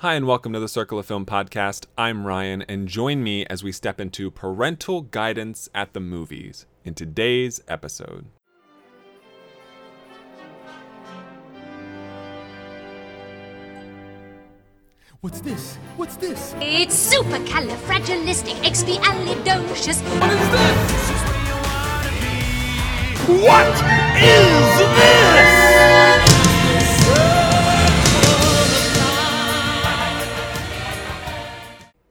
Hi, and welcome to the Circle of Film podcast. I'm Ryan, and join me as we step into parental guidance at the movies in today's episode. What's this? What's this? It's supercalifragilisticexpialidocious. What is this? What is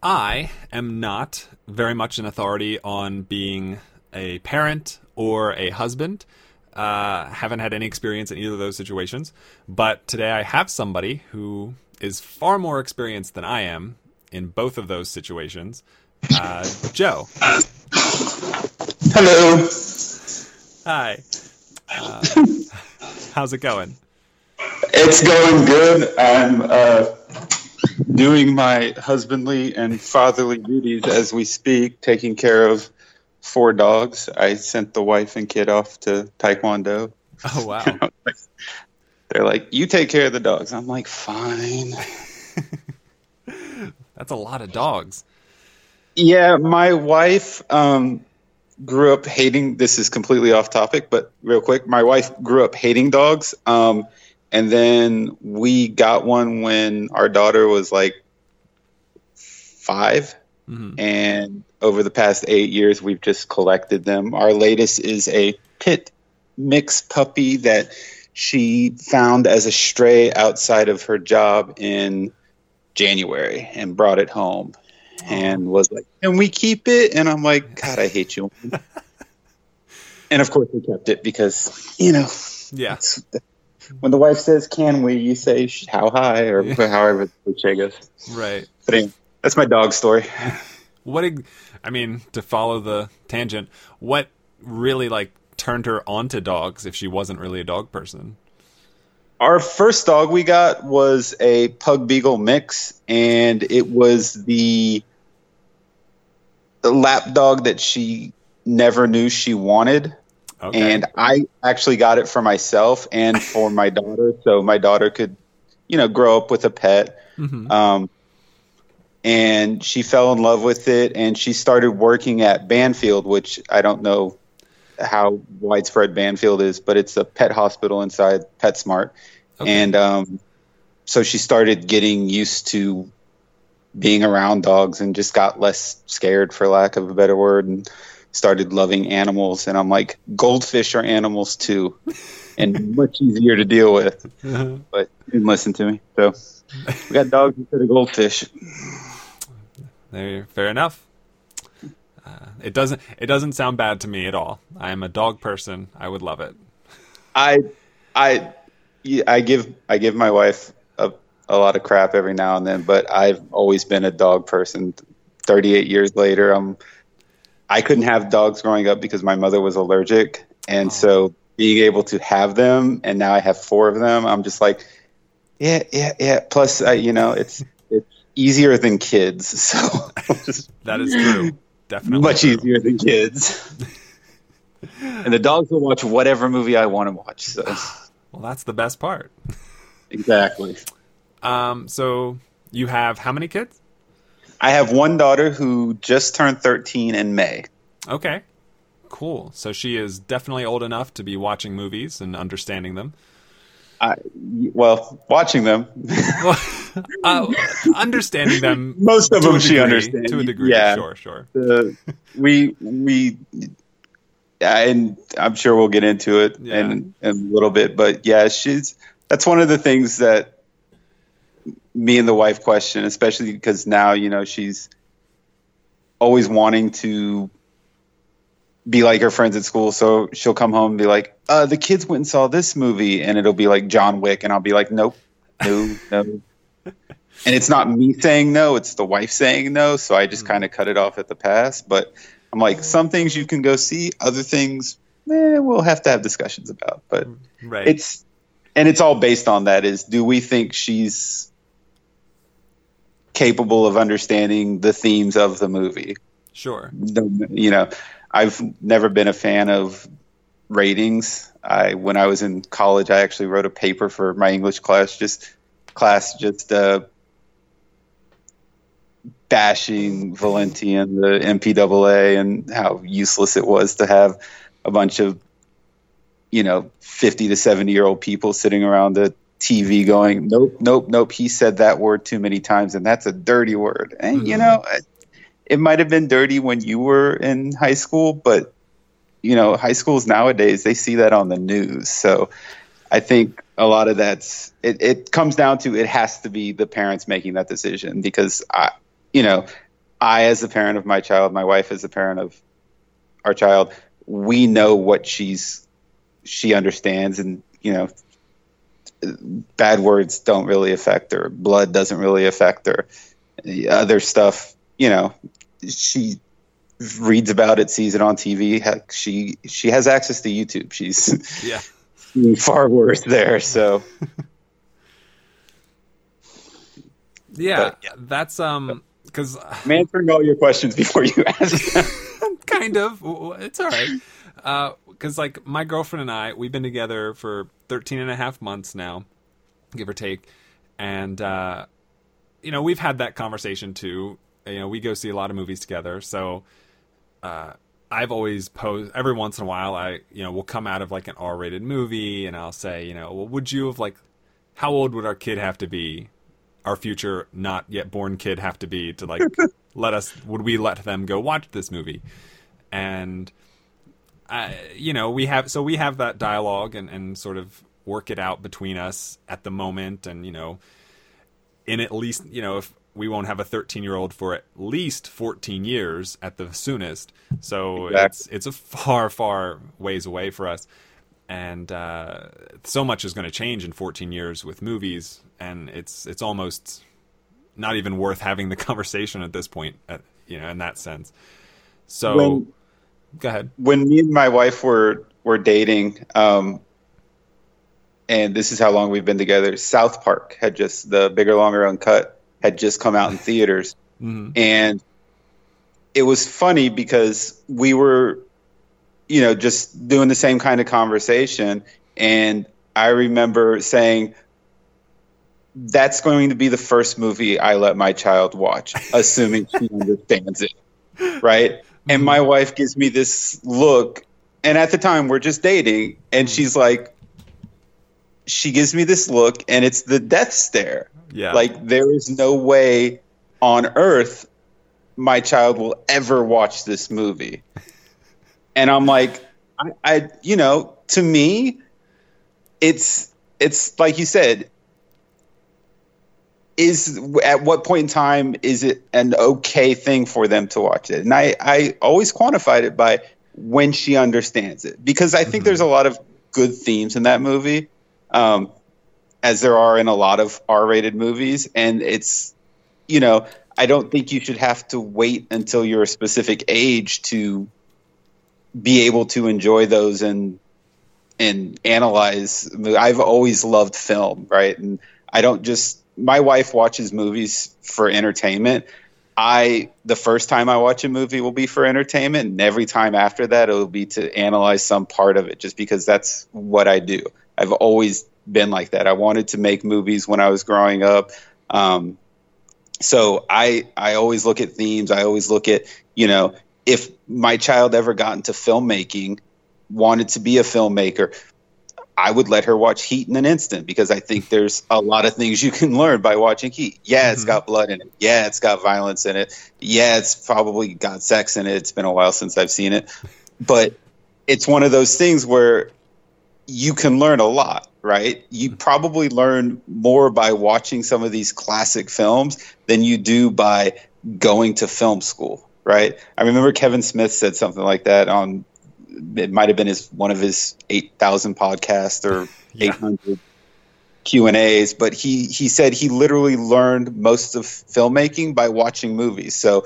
I am not very much an authority on being a parent or a husband. Uh, haven't had any experience in either of those situations, but today I have somebody who is far more experienced than I am in both of those situations. Uh, Joe. Hello. Hi. Uh, how's it going? It's going good. I'm uh, doing my husbandly and fatherly duties as we speak, taking care of four dogs. I sent the wife and kid off to Taekwondo. Oh wow. They're like, "You take care of the dogs." I'm like, "Fine." That's a lot of dogs. Yeah, my wife um, grew up hating. This is completely off topic, but real quick, my wife grew up hating dogs. Um, and then we got one when our daughter was like 5 Mhm. and over the past eight years, we've just collected them. Our latest is a pit mix puppy that she found as a stray outside of her job in January and brought it home and was like, Can we keep it? And I'm like, God, I hate you. and of course, we kept it because, you know, Yeah. it's- when the wife says, Can we? you say, How high? or however the cliche goes. Right. But anyway, that's my dog story. What I mean, to follow the tangent, what really like turned her onto dogs if she wasn't really a dog person? Our first dog we got was a pug beagle mix, and it was the, the lap dog that she never knew she wanted. Okay. And I actually got it for myself and for my daughter, so my daughter could, you know, grow up with a pet. Mhm. Um, and she fell in love with it, and she started working at Banfield, which I don't know how widespread Banfield is, but it's a pet hospital inside PetSmart. Okay. And um, so she started getting used to being around dogs and just got less scared, for lack of a better word, and started loving animals. And I'm like, goldfish are animals too, and much easier to deal with. But she didn't listen to me. So we got dogs instead of goldfish. There, fair enough. Uh, it doesn't. It doesn't sound bad to me at all. I am a dog person. I would love it. I, I, I give I give my wife a, a lot of crap every now and then, but I've always been a dog person. Thirty eight years later, I'm. I couldn't have dogs growing up because my mother was allergic, and so being able to have them, and now I have four of them, I'm just like, yeah, yeah, yeah. Plus, uh, you know, it's it's easier than kids, so That is true. Definitely much true. easier than kids. and the dogs will watch whatever movie I want to watch. So Well, that's the best part. exactly. Um. So you have how many kids? I have one daughter who just turned 13 in May. Okay. Cool. So she is definitely old enough to be watching movies and understanding them. I, well, watching them, Well, uh, understanding them. most of them she understands. to a degree. Yeah, Sure. Sure. the- we we, and I'm sure we'll get into it Yeah. in, in a little bit. But yeah, she's that's one of the things that me and the wife question, especially because now you know she's always wanting to be like her friends at school. So she'll come home and be like, uh, "The kids went and saw this movie," and it'll be like John Wick, and I'll be like, "Nope, no, no." and it's not me saying no; it's the wife saying no. So I just kind of cut it off at the pass. But I'm like, some things you can go see, other things, eh, we'll have to have discussions about. But Right. it's and it's all based on that is do we think she's capable of understanding the themes of the movie sure. You know i've never been a fan of ratings i when i was in college i actually wrote a paper for my english class just class just uh, bashing Valenti and the MPAA and how useless it was to have a bunch of you know 50 to 70 year old people sitting around the TV going, nope, nope, nope. He said that word too many times, and that's a dirty word. And you mm-hmm. know, it might have been dirty when you were in high school, but you know, high schools nowadays they see that on the news. So I think a lot of that's it, it comes down to it has to be the parents making that decision because I, you know, I as a parent of my child, my wife as a parent of our child, we know what she's she understands and you know bad words don't really affect her. Blood doesn't really affect her. The other stuff, you know, she reads about it, sees it on TV. Heck, she she has access to YouTube. She's Yeah. far worse there. So Yeah, But, yeah. that's um because I'm answering all your questions before you ask. them. kind of it's all right because like my girlfriend and i we've been together for 13 and a half months now give or take. And uh you know we've had that conversation too. You know we go see a lot of movies together. So uh i've always posed every once in a while i you know will come out of like an r-rated movie and i'll say you know well would you have like how old would our kid have to be? Our future not yet born kid have to be to like let us would we let them go watch this movie? And uh, you know we have so we have that dialogue and, and sort of work it out between us at the moment and you know in at least you know if we won't have a 13 year old for at least 14 years at the soonest. So Exactly. it's it's a far far ways away for us. And uh, so much is going to change in 14 years with movies and it's it's almost not even worth having the conversation at this point at, you know in that sense. So When- go ahead when me and my wife were were dating, um, and this is how long we've been together. South Park had just the bigger, longer, uncut had just come out in theaters, Mhm. and it was funny because we were, you know, just doing the same kind of conversation, and I remember saying. That's going to be the first movie I let my child watch, assuming she understands it. Right? And mm-hmm. my wife gives me this look. And at the time we're just dating. And mm-hmm. she's like she gives me this look and it's the death stare. Yeah. Like there is no way on earth my child will ever watch this movie. And i'm like I, I you know to me it's it's like you said is at what point in time is it an okay thing for them to watch it? And i i always quantified it by when she understands it because i think Mhm. there's a lot of good themes in that movie um as there are in a lot of r-rated movies. And it's you know i don't think you should have to wait until you're a specific age to be able to enjoy those and and analyze. I've always loved film right? And i don't just my wife watches movies for entertainment. I the first time i watch a movie will be for entertainment and every time after that it'll be to analyze some part of it just because that's what i do. I've always been like that. I wanted to make movies when i was growing up. Um, so i i always look at themes. I always look at you know if my child ever got into filmmaking wanted to be a filmmaker I would let her watch Heat in an instant because I think there's a lot of things you can learn by watching Heat. Yeah, it's Mhm. got blood in it. Yeah, it's got violence in it. Yeah, it's probably got sex in it. It's been a while since I've seen it. But it's one of those things where you can learn a lot, right? You probably learn more by watching some of these classic films than you do by going to film school, right? I remember Kevin Smith said something like that on it might have been his one of his 8000 podcasts or Yeah. 800 Q&As but he he said he literally learned most of filmmaking by watching movies. So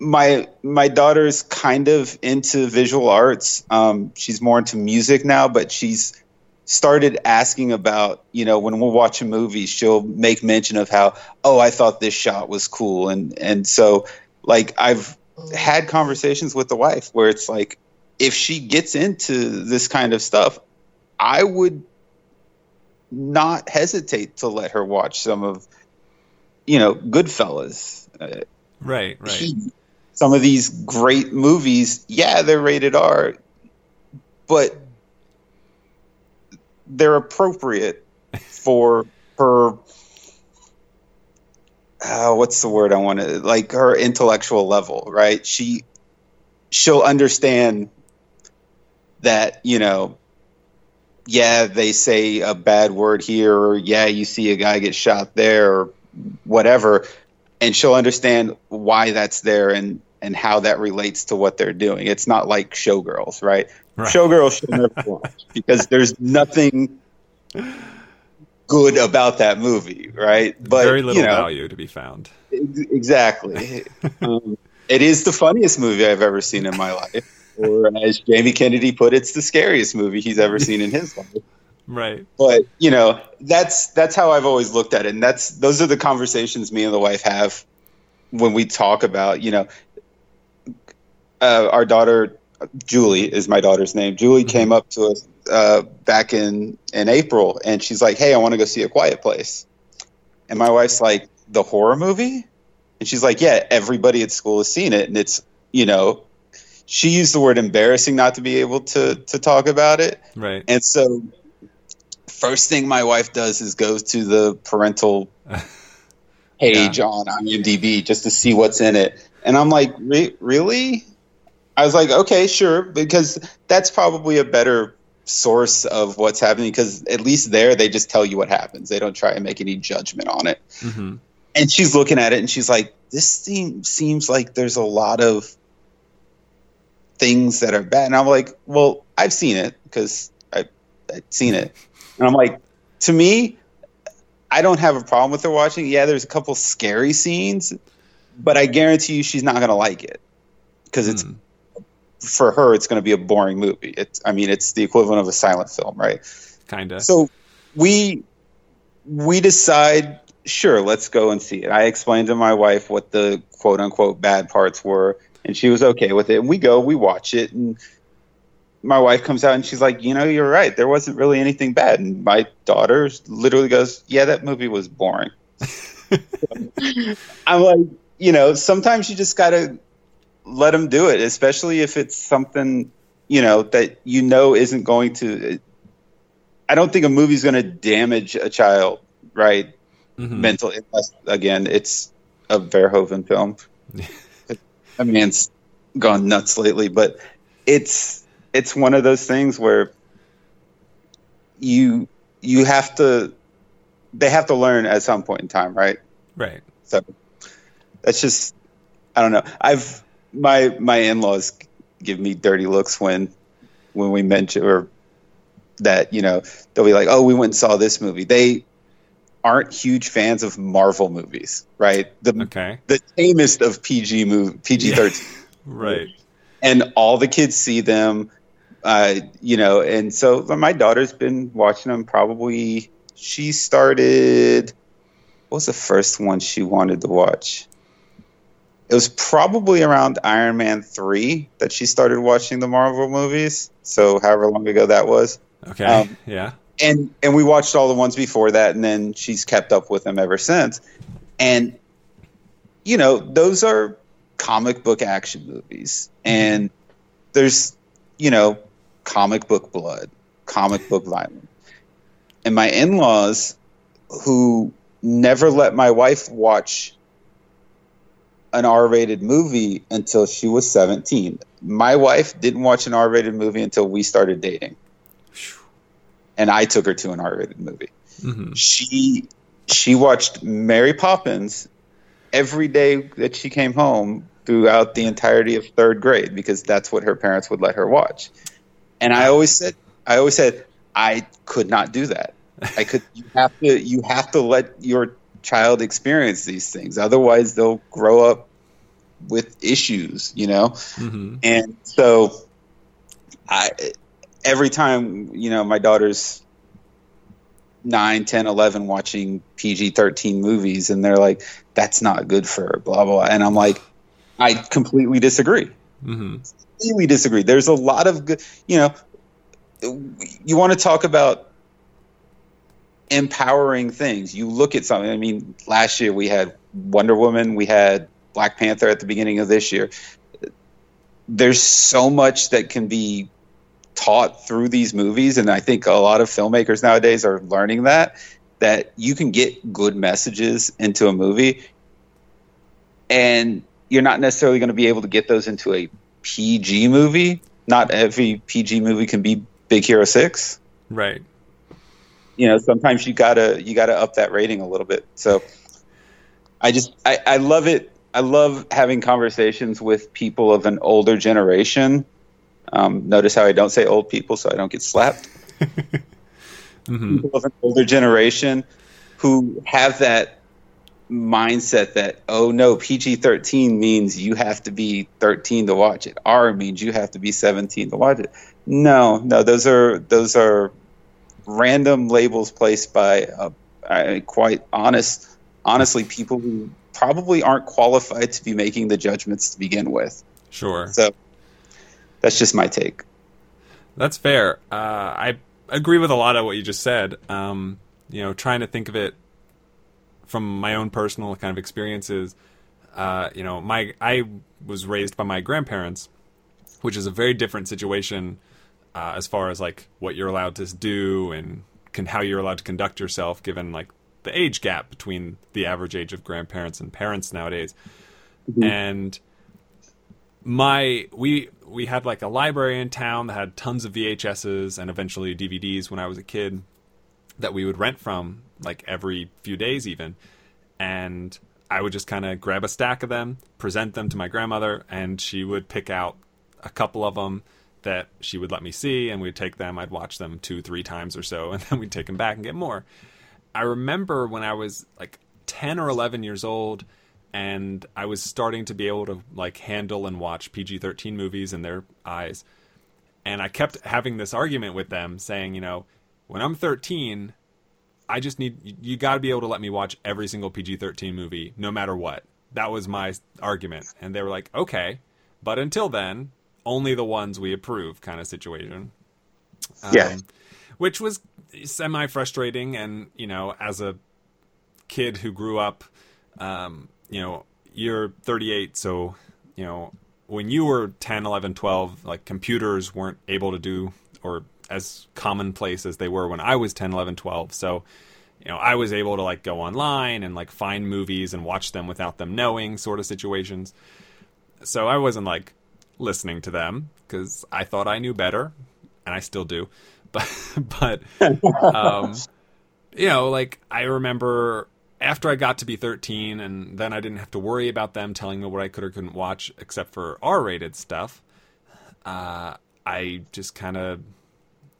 my my daughter's kind of into visual arts. Um, she's more into music now but she's started asking about you know when we'll watch a movie she'll make mention of how oh i thought this shot was cool. And and so like i've had conversations with the wife where it's like if she gets into this kind of stuff i would not hesitate to let her watch some of you know goodfellas uh, Right, right. He- some of these great movies, yeah, they're rated R, but they're appropriate for her. Uh, what's the word I want to like? Her intellectual level, right? She she'll understand that you know. Yeah, they say a bad word here, or yeah, you see a guy get shot there, or whatever and she'll understand why that's there and and how that relates to what they're doing. It's not like Showgirls, right? Right. Showgirls should never watch because there's nothing good about that movie, right? But Very little you know, value to be found. exactly. um, it is the funniest movie I've ever seen in my life, or as Jamie Kennedy put, it's the scariest movie he's ever seen in his life Right. but you know that's that's how I've always looked at it, and that's those are the conversations me and the wife have when we talk about you know uh, our daughter Julie is my daughter's name. Julie came up to us uh, back in in April, and she's like, "Hey, I want to go see A Quiet Place," and my wife's like, "The horror movie," and she's like, "Yeah, everybody at school has seen it, and it's you know." She used the word embarrassing not to be able to to talk about it, Right. and so, first thing my wife does is goes to the parental page on IMDb just to see what's in it. And I'm like, Re- really? I was like, okay, sure, because that's probably a better source of what's happening because at least there they just tell you what happens. They don't try and make any judgment on it. hmm And she's looking at it and she's like, this seem, seems like there's a lot of things that are bad. And I'm like, well, I've seen it because I've seen it. And I'm like, to me, I don't have a problem with her watching. Yeah, there's a couple scary scenes, but I guarantee you she's not going to like it because it's Mm. for her, it's going to be a boring movie. It's, I mean, it's the equivalent of a silent film, right? Kinda. So we we decide, sure, let's go and see it. I explained to my wife what the quote unquote bad parts were, and she was okay with it. And we go, we watch it, and my wife comes out and she's like, you know, you're right. There wasn't really anything bad. And my daughter literally goes, yeah, that movie was boring. I'm like, you know, sometimes you just got to let them do it, especially if it's something, you know, that you know isn't going to. I don't think a movie's going to damage a child, right? Mhm. Mentally, unless again, it's a Verhoeven film. that it's gone nuts lately, but it's it's one of those things where you you have to they have to learn at some point in time, right? Right. So that's just I don't know. I've my my in laws give me dirty looks when when we mention or that you know they'll be like, oh, we went and saw this movie. They aren't huge fans of Marvel movies, right? The Okay. the tamest of PG movie PG thirteen, Right. and all the kids see them. Uh, you know, and so my daughter's been watching them. Probably she started. What was the first one she wanted to watch? It was probably around Iron Man three that she started watching the Marvel movies. So however long ago that was, Okay. Um, yeah. And and we watched all the ones before that, and then she's kept up with them ever since. And you know, those are comic book action movies, mm-hmm. and there's you know, comic book blood, comic book violence. And my in-laws, who never let my wife watch an R-rated movie until she was 17. My wife didn't watch an R-rated movie until we started dating and I took her to an R-rated movie. hmm She she watched Mary Poppins every day that she came home throughout the entirety of third grade because that's what her parents would let her watch. And I always said I always said I could not do that. I could you have to you have to let your child experience these things otherwise they'll grow up with issues, you know? hmm And so I every time, you know, my daughter's 9, 10, 11 watching PG-13 movies and they're like that's not good for her, blah blah. And I'm like I completely disagree. hmm Completely disagree. There's a lot of good, you know, you want to talk about empowering things. You look at something. I mean, last year we had Wonder Woman, we had Black Panther at the beginning of this year. There's so much that can be taught through these movies, and I think a lot of filmmakers nowadays are learning that that you can get good messages into a movie, and you're not necessarily going to be able to get those into a PG movie. Not every PG movie can be Big Hero Six. Right. You know, sometimes you gotta you gotta up that rating a little bit. So, I just I, I love it. I love having conversations with people of an older generation. Um, notice how I don't say old people, so I don't get slapped. People of an older generation who have that mindset that oh no PG thirteen means you have to be thirteen to watch it. R means you have to be seventeen to watch it. No, no, those are those are random labels placed by uh, quite honest, honestly, people who probably aren't qualified to be making the judgments to begin with. Sure. So that's just my take. That's fair. Uh, I agree with a lot of what you just said. Um, you know, trying to think of it from my own personal kind of experiences. Uh, you know, my I was raised by my grandparents, which is a very different situation uh, as far as like what you're allowed to do and can, how you're allowed to conduct yourself, given like the age gap between the average age of grandparents and parents nowadays. And my we we had like a library in town that had tons of VHSs and eventually DVDs when I was a kid that we would rent from like every few days even and I would just kind of grab a stack of them, present them to my grandmother and she would pick out a couple of them that she would let me see and we'd take them I'd watch them 2 3 times or so and then we'd take them back and get more. I remember when I was like 10 or 11 years old and I was starting to be able to like handle and watch PG-13 movies in their eyes. And I kept having this argument with them saying, you know, when I'm 13, I just need you got to be able to let me watch every single PG-13 movie no matter what. That was my argument. And they were like, "Okay, but until then, only the ones we approve kind of situation." Yeah. which was semi frustrating and, you know, as a kid who grew up um, you know, you're 38, so, you know, when you were 10, 11, 12, like computers weren't able to do or as commonplace as they were when I was 10, 11, 12. So, you know, I was able to like go online and like find movies and watch them without them knowing sort of situations. So I wasn't like listening to them because I thought I knew better and I still do. But, but, um, you know, like I remember after I got to be 13, and then I didn't have to worry about them telling me what I could or couldn't watch, except for R-rated stuff. Uh, I just kind of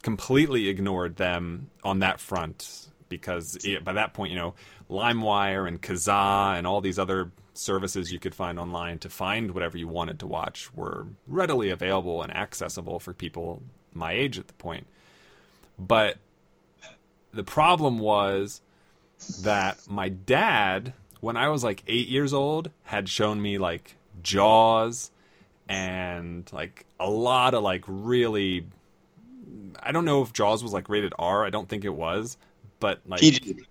completely ignored them on that front because it, by that point, you know, LimeWire and Kazaa and all these other services you could find online to find whatever you wanted to watch were readily available and accessible for people my age at the point. But the problem was that my dad, when I was like eight years old, had shown me like Jaws and like a lot of like really. I don't know if Jaws was like rated R. I don't think it was, but like PG.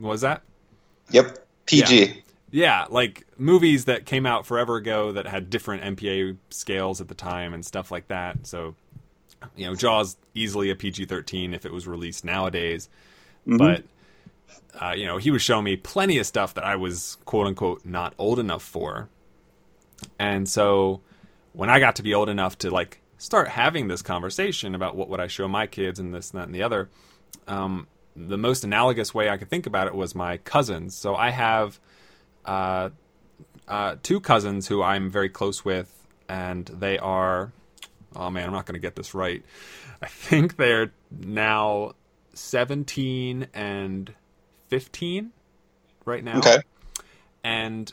was that? Yep. PG. Yeah, like movies that came out forever ago that had different MPA scales at the time and stuff like that. So, you know, Jaws easily a PG thirteen if it was released nowadays, mm-hmm. but uh, you know, he was showing me plenty of stuff that I was quote unquote not old enough for. And so when I got to be old enough to like start having this conversation about what would I show my kids and this and that and the other, um, the most analogous way I could think about it was my cousins. So I have uh, uh, two cousins who I'm very close with, and they are, oh man, I'm not going to get this right. I think they're now 17 and 15 right now. Okay. And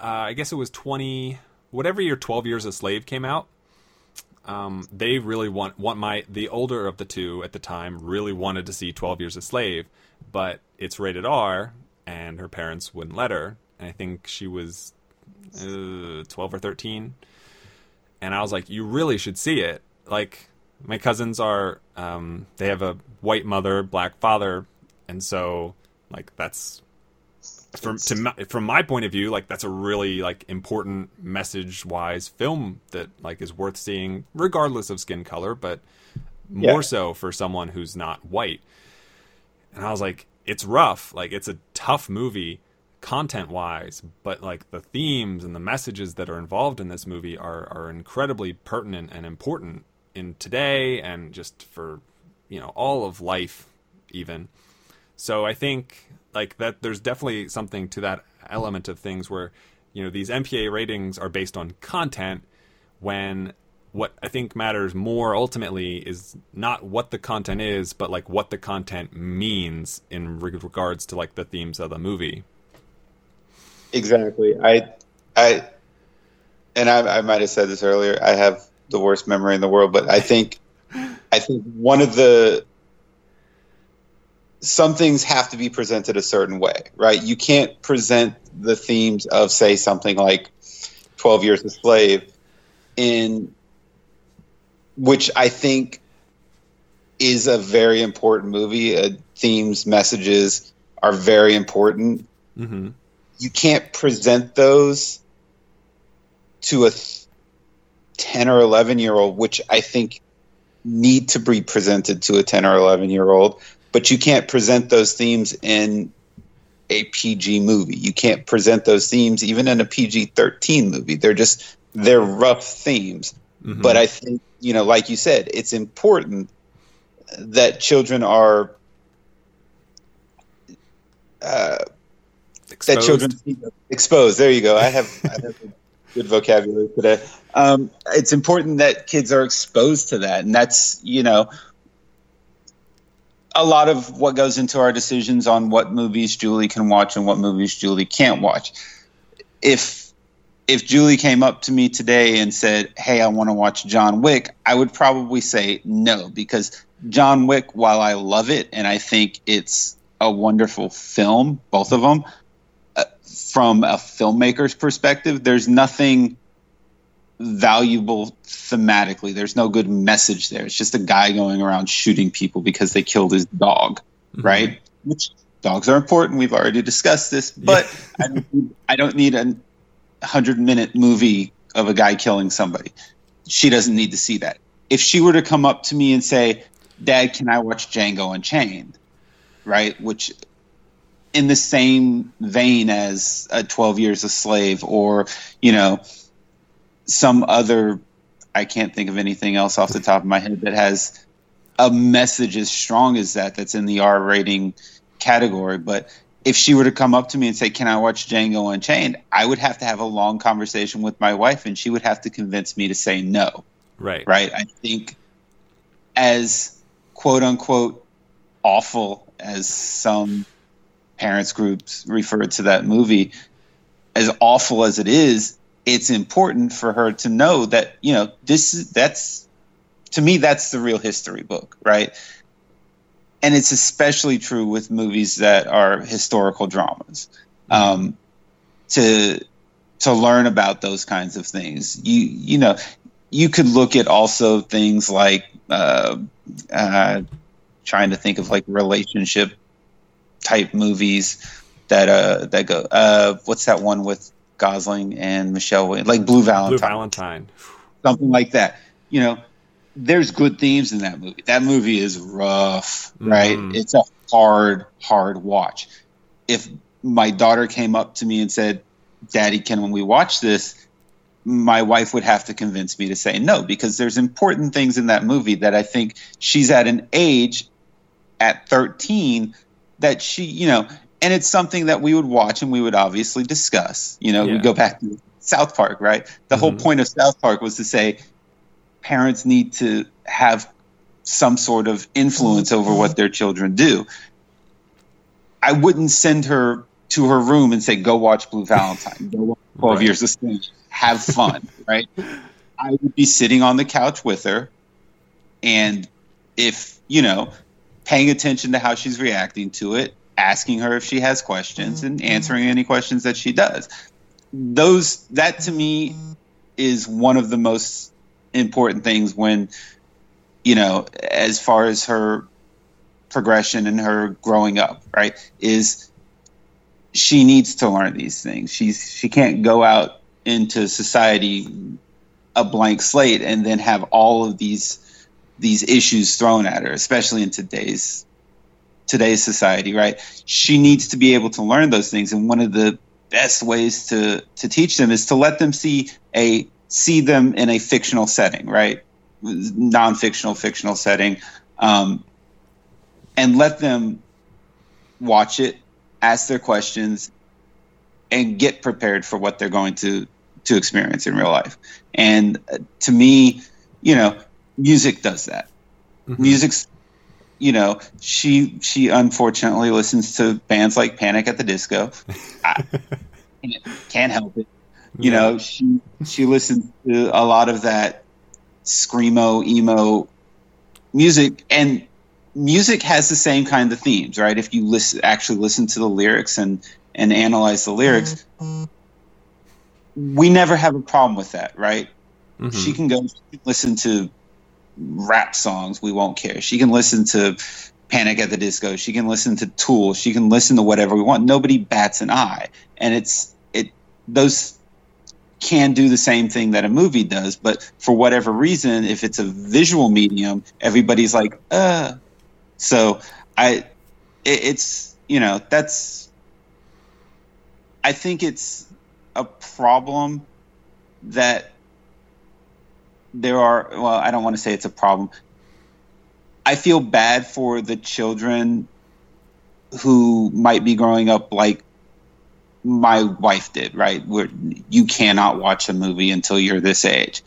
uh, I guess it was 20, whatever year 12 Years a Slave came out. Um, they really want want my the older of the two at the time really wanted to see 12 Years a Slave, but it's rated R, and her parents wouldn't let her. And I think she was uh, 12 or 13, and I was like, "You really should see it." Like my cousins are, um, they have a white mother, black father, and so like that's from to my, from my point of view, like that's a really like important message wise film that like is worth seeing regardless of skin color, but more Yeah. so for someone who's not white. And I was like, it's rough, like it's a tough movie content wise, but like the themes and the messages that are involved in this movie are are incredibly pertinent and important in today and just for you know all of life even. So I think like that there's definitely something to that element of things where you know these MPA ratings are based on content when what I think matters more ultimately is not what the content is but like what the content means in reg- regards to like the themes of the movie. Exactly. I, I, and I, I might have said this earlier. I have the worst memory in the world, but I think, I think one of the some things have to be presented a certain way, right? You can't present the themes of, say, something like Twelve Years a Slave, in which I think is a very important movie. Uh, themes, messages are very important Mm-hmm. you can't present those to a th- 10 or 11 year old which i think need to be presented to a 10 or 11 year old but you can't present those themes in a pg movie you can't present those themes even in a pg-13 movie they're just they're rough themes Mm-hmm. but i think you know like you said it's important that children are uh, that children exposed. There you go. I have, I have a good vocabulary today. Um, it's important that kids are exposed to that, and that's you know a lot of what goes into our decisions on what movies Julie can watch and what movies Julie can't watch. If if Julie came up to me today and said, "Hey, I want to watch John Wick," I would probably say no because John Wick, while I love it and I think it's a wonderful film, both of them, uh, from a filmmaker's perspective, there's nothing valuable thematically. There's no good message there. It's just a guy going around shooting people because they killed his dog, mm-hmm. right? Which dogs are important. We've already discussed this, but I, don't need, I don't need a hundred minute movie of a guy killing somebody. She doesn't need to see that. If she were to come up to me and say, "Dad, can I watch Django Unchained?" Right, which in the same vein as a 12 years a slave or you know some other i can't think of anything else off the top of my head that has a message as strong as that that's in the r rating category but if she were to come up to me and say can i watch django unchained i would have to have a long conversation with my wife and she would have to convince me to say no Right. right? I think as quote unquote awful as some parents groups refer to that movie, as awful as it is, it's important for her to know that, you know, this is that's to me that's the real history book, right? And it's especially true with movies that are historical dramas. Um, to to learn about those kinds of things. You you know, you could look at also things like uh, uh, trying to think of like relationship type movies that uh that go uh what's that one with Gosling and Michelle like Blue Valentine. Blue Valentine. something like that. You know there's good themes in that movie. That movie is rough right? Mhm. it's a hard hard watch. If my daughter came up to me and said daddy can when we watch this? my wife would have to convince me to say no because there's important things in that movie that i think she's at an age at 13 that she you know and it's something that we would watch and we would obviously discuss. You know Yeah. we go back to south park right? The whole Mhm. point of south park was to say parents need to have some sort of influence over what their children do. I wouldn't send her to her room and say go watch blue valentine. Go watch 12 Right. years a slave have fun right? I would be sitting on the couch with her. And if you know paying attention to how she's reacting to it asking her if she has questions and mm-hmm. answering any questions that she does those that to me is one of the most important things when you know as far as her progression and her growing up right is she needs to learn these things. She's she can't go out into society a blank slate and then have all of these these issues thrown at her, especially in today's today's society, right? She needs to be able to learn those things, and one of the best ways to to teach them is to let them see a see them in a fictional setting, right? Non-fictional, fictional setting, um, and let them watch it, ask their questions, and get prepared for what they're going to to experience in real life. And uh, to me, you know, music does that. Mm-hmm. Music's you know, she she unfortunately listens to bands like Panic at the Disco. I can't help it. You Yeah. know, she she listens to a lot of that screamo emo music and music has the same kind of themes, right? If you listen actually listen to the lyrics and and analyze the lyrics, we never have a problem with that, right? Mhm. She can go she can listen to rap songs. We won't care. She can listen to Panic at the Disco. She can listen to Tool. She can listen to whatever we want. Nobody bats an eye. And it's it those can do the same thing that a movie does, but for whatever reason, if it's a visual medium, everybody's like, uh. So I, it, it's you know that's. I think it's a problem that there are well i don't want to say it's a problem. I feel bad for the children who might be growing up like my wife did right? Where you cannot watch a movie until you're this age.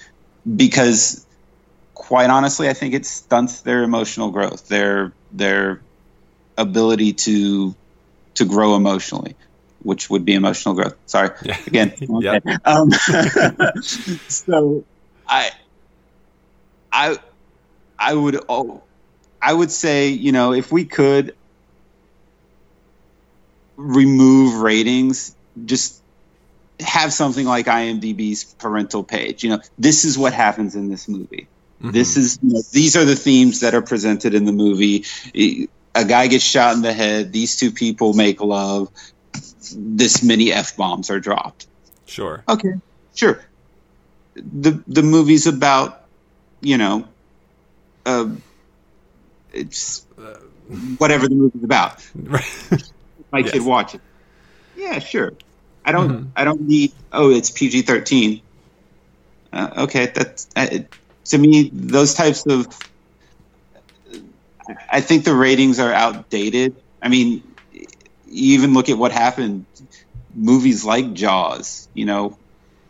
Because quite honestly i think it stunts their emotional growth their their ability to to grow emotionally which would be emotional growth. Sorry. Yeah. again. Okay. um, so i I I would oh, I would say you know if we could remove ratings, just have something like IMDb's parental page. You know, this is what happens in this movie. Mhm. This is you know, these are the themes that are presented in the movie. A guy gets shot in the head. These two people make love. This many f bombs are dropped sure. okay sure the the movie's about you know uh, it's whatever the movie's about. My Yes. kid watch it yeah sure. I don't Mhm. i don't need oh it's pg-13 uh, okay that's uh, to me those types of i think the ratings are outdated. I mean you even look at what happened. Movies like jaws you know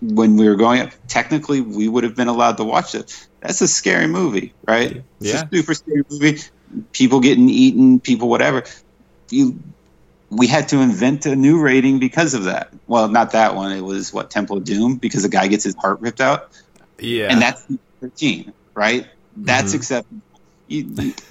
when we were going up technically we would have been allowed to watch it. That's a scary movie right? It's Yeah. a super scary movie. People getting eaten people whatever. You we had to invent a new rating because of that. Well not that one. It was what temple of doom? Because a guy gets his heart ripped out? Yeah. and that's 13 right? That's Mhm. acceptable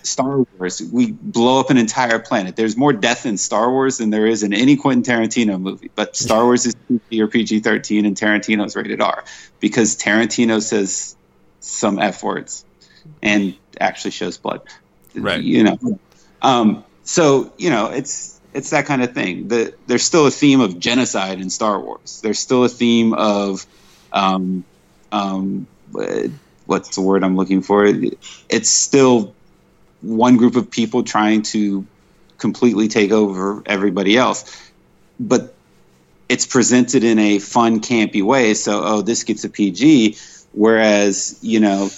Star Wars, we blow up an entire planet. There's more death in Star Wars than there is in any Quentin Tarantino movie. But Star Wars is PG or PG-13, and Tarantino's rated R because Tarantino says some f words and actually shows blood. Right. You know. Um, so you know, it's it's that kind of thing. The, there's still a theme of genocide in Star Wars. There's still a theme of um, um, what's the word I'm looking for? It's still one group of people trying to completely take over everybody else, but it's presented in a fun, campy way. So, oh, this gets a PG, whereas you know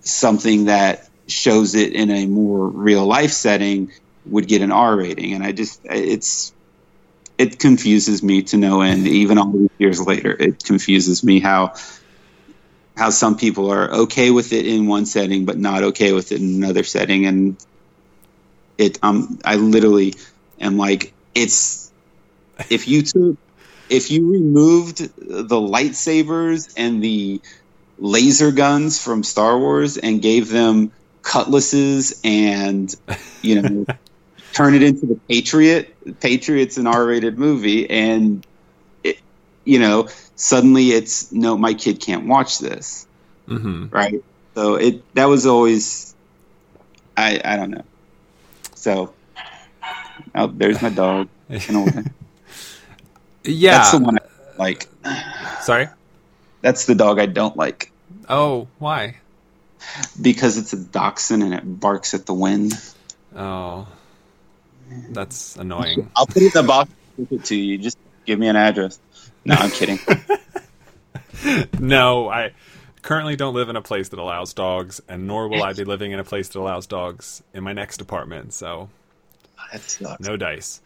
something that shows it in a more real life setting would get an R rating, and I just it's it confuses me to no end. Even all these years later, it confuses me how how some people are okay with it in one setting but not okay with it in another setting. And it um i literally am like it's if you took if you removed the lightsabers and the laser guns from star wars and gave them cutlasses and you know turn it into the patriot patriot's an r-rated movie and you know suddenly it's no my kid can't watch this hmm right so it that was always i i don't know so oh there's my dog Yeah. That's the one I like. Sorry. That's the dog I don't like Oh, why? because it's a dachshund and it barks at the wind. Oh, that's annoying. I'll put it in the box give it to you. Just give me an address. No, I'm kidding. no, I currently don't live in a place that allows dogs, and nor will I be living in a place that allows dogs in my next apartment. So that sucks. no dice.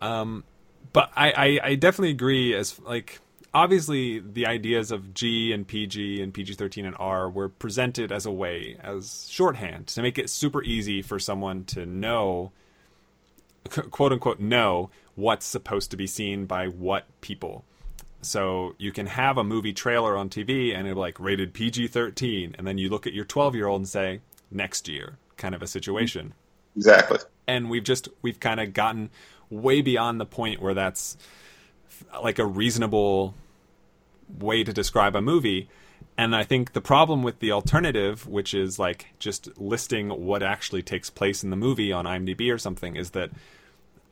Um, but I, I, I definitely agree. As like, obviously, the ideas of G and PG and PG thirteen and R were presented as a way, as shorthand, to make it super easy for someone to know, quote unquote, know what's supposed to be seen by what people. So you can have a movie trailer on TV and it'll like rated PG thirteen, and then you look at your twelve year old and say next year, kind of a situation Exactly. and we've just we've kind of gotten way beyond the point where that's like a reasonable way to describe a movie and i think the problem with the alternative which is like just listing what actually takes place in the movie on imdb or something is that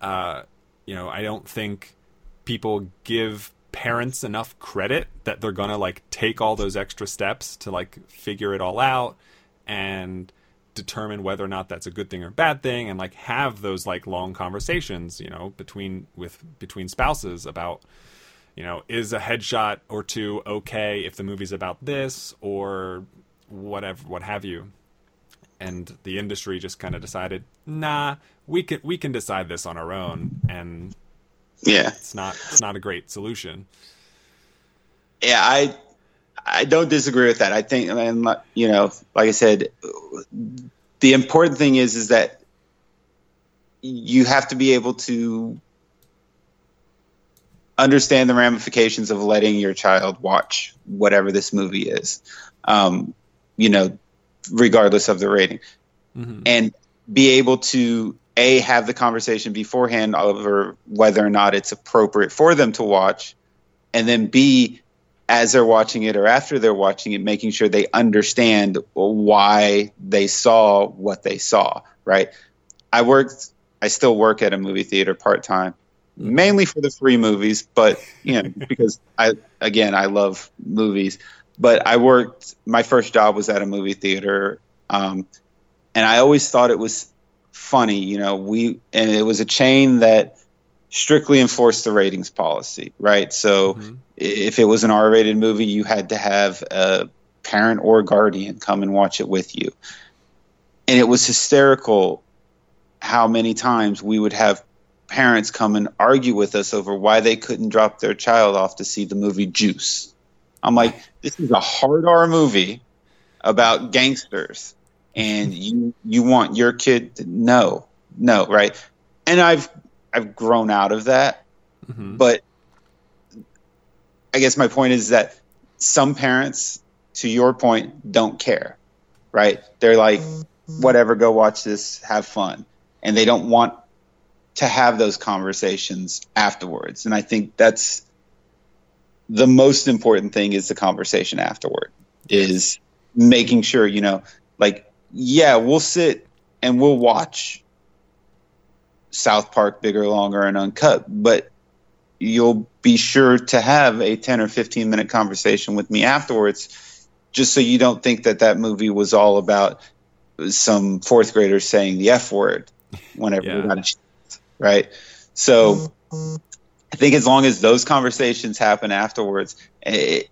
uh you know i don't think people give parents enough credit that they're gonna like take all those extra steps to like figure it all out and determine whether or not that's a good thing or bad thing and like have those like long conversations you know between with between spouses about you know is a headshot or two okay if the movie's about this or whatever what have you. And the industry just kind of decided nah we can we can decide this on our own. And Yeah. it's not it's not a great solution Yeah, I I don't disagree with that. I think, and you know, like I said, the important thing is is that you have to be able to understand the ramifications of letting your child watch whatever this movie is, um, you know, regardless of the rating, Mhm. and be able to a have the conversation beforehand over whether or not it's appropriate for them to watch, and then b as they're watching it or after they're watching it, making sure they understand why they saw what they saw, right? I worked, I still work at a movie theater part time, mainly for the free movies, but, you know, because I, again, I love movies. But I worked, my first job was at a movie theater. Um, and I always thought it was funny, you know, we, and it was a chain that strictly enforced the ratings policy, right? So, Mhm. if it was an R-rated movie, you had to have a parent or guardian come and watch it with you. And it was hysterical how many times we would have parents come and argue with us over why they couldn't drop their child off to see the movie Juice. I'm like, this is a hard R movie about gangsters, and you you want your kid to no, no, right? And I've I've grown out of that, Mhm. but I guess my point is that some parents, to your point, don't care, right? They're like, whatever, go watch this, have fun. And they don't want to have those conversations afterwards. And I think that's the most important thing is the conversation afterward, is making sure, you know, like, yeah, we'll sit and we'll watch South Park bigger, longer, and uncut, but you'll be sure to have a 10 or 15 minute conversation with me afterwards just so you don't think that that movie was all about some fourth graders saying the f word whenever Yeah. we got a chance right so i think as long as those conversations happen afterwards it,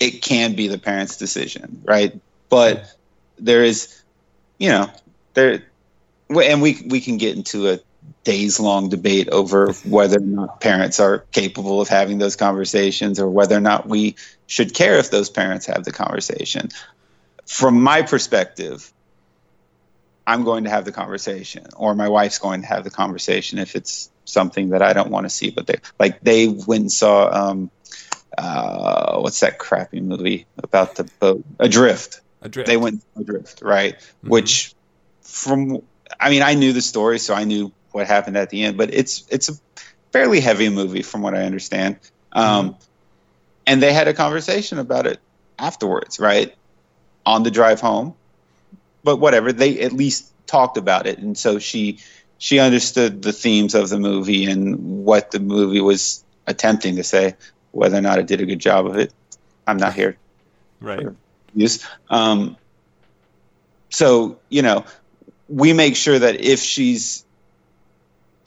it can be the parent's decision right but there is you know there and we we can get into a days long debate over whether or not parents are capable of having those conversations or whether or not we should care if those parents have the conversation. From my perspective, I'm going to have the conversation or my wife's going to have the conversation if it's something that I don't want to see but they like they went and saw um uh what's that crappy movie about the boat Adrift Adrift. they went adrift, right? Mhm. Which, from I mean, I knew the story, so I knew what happened at the end. But it's it's a fairly heavy movie, from what I understand. Um, And they had a conversation about it afterwards, right, on the drive home. But whatever, they at least talked about it, and so she she understood the themes of the movie and what the movie was attempting to say. Whether or not it did a good job of it, I'm not here Right. Use. Um, so you know, we make sure that if she's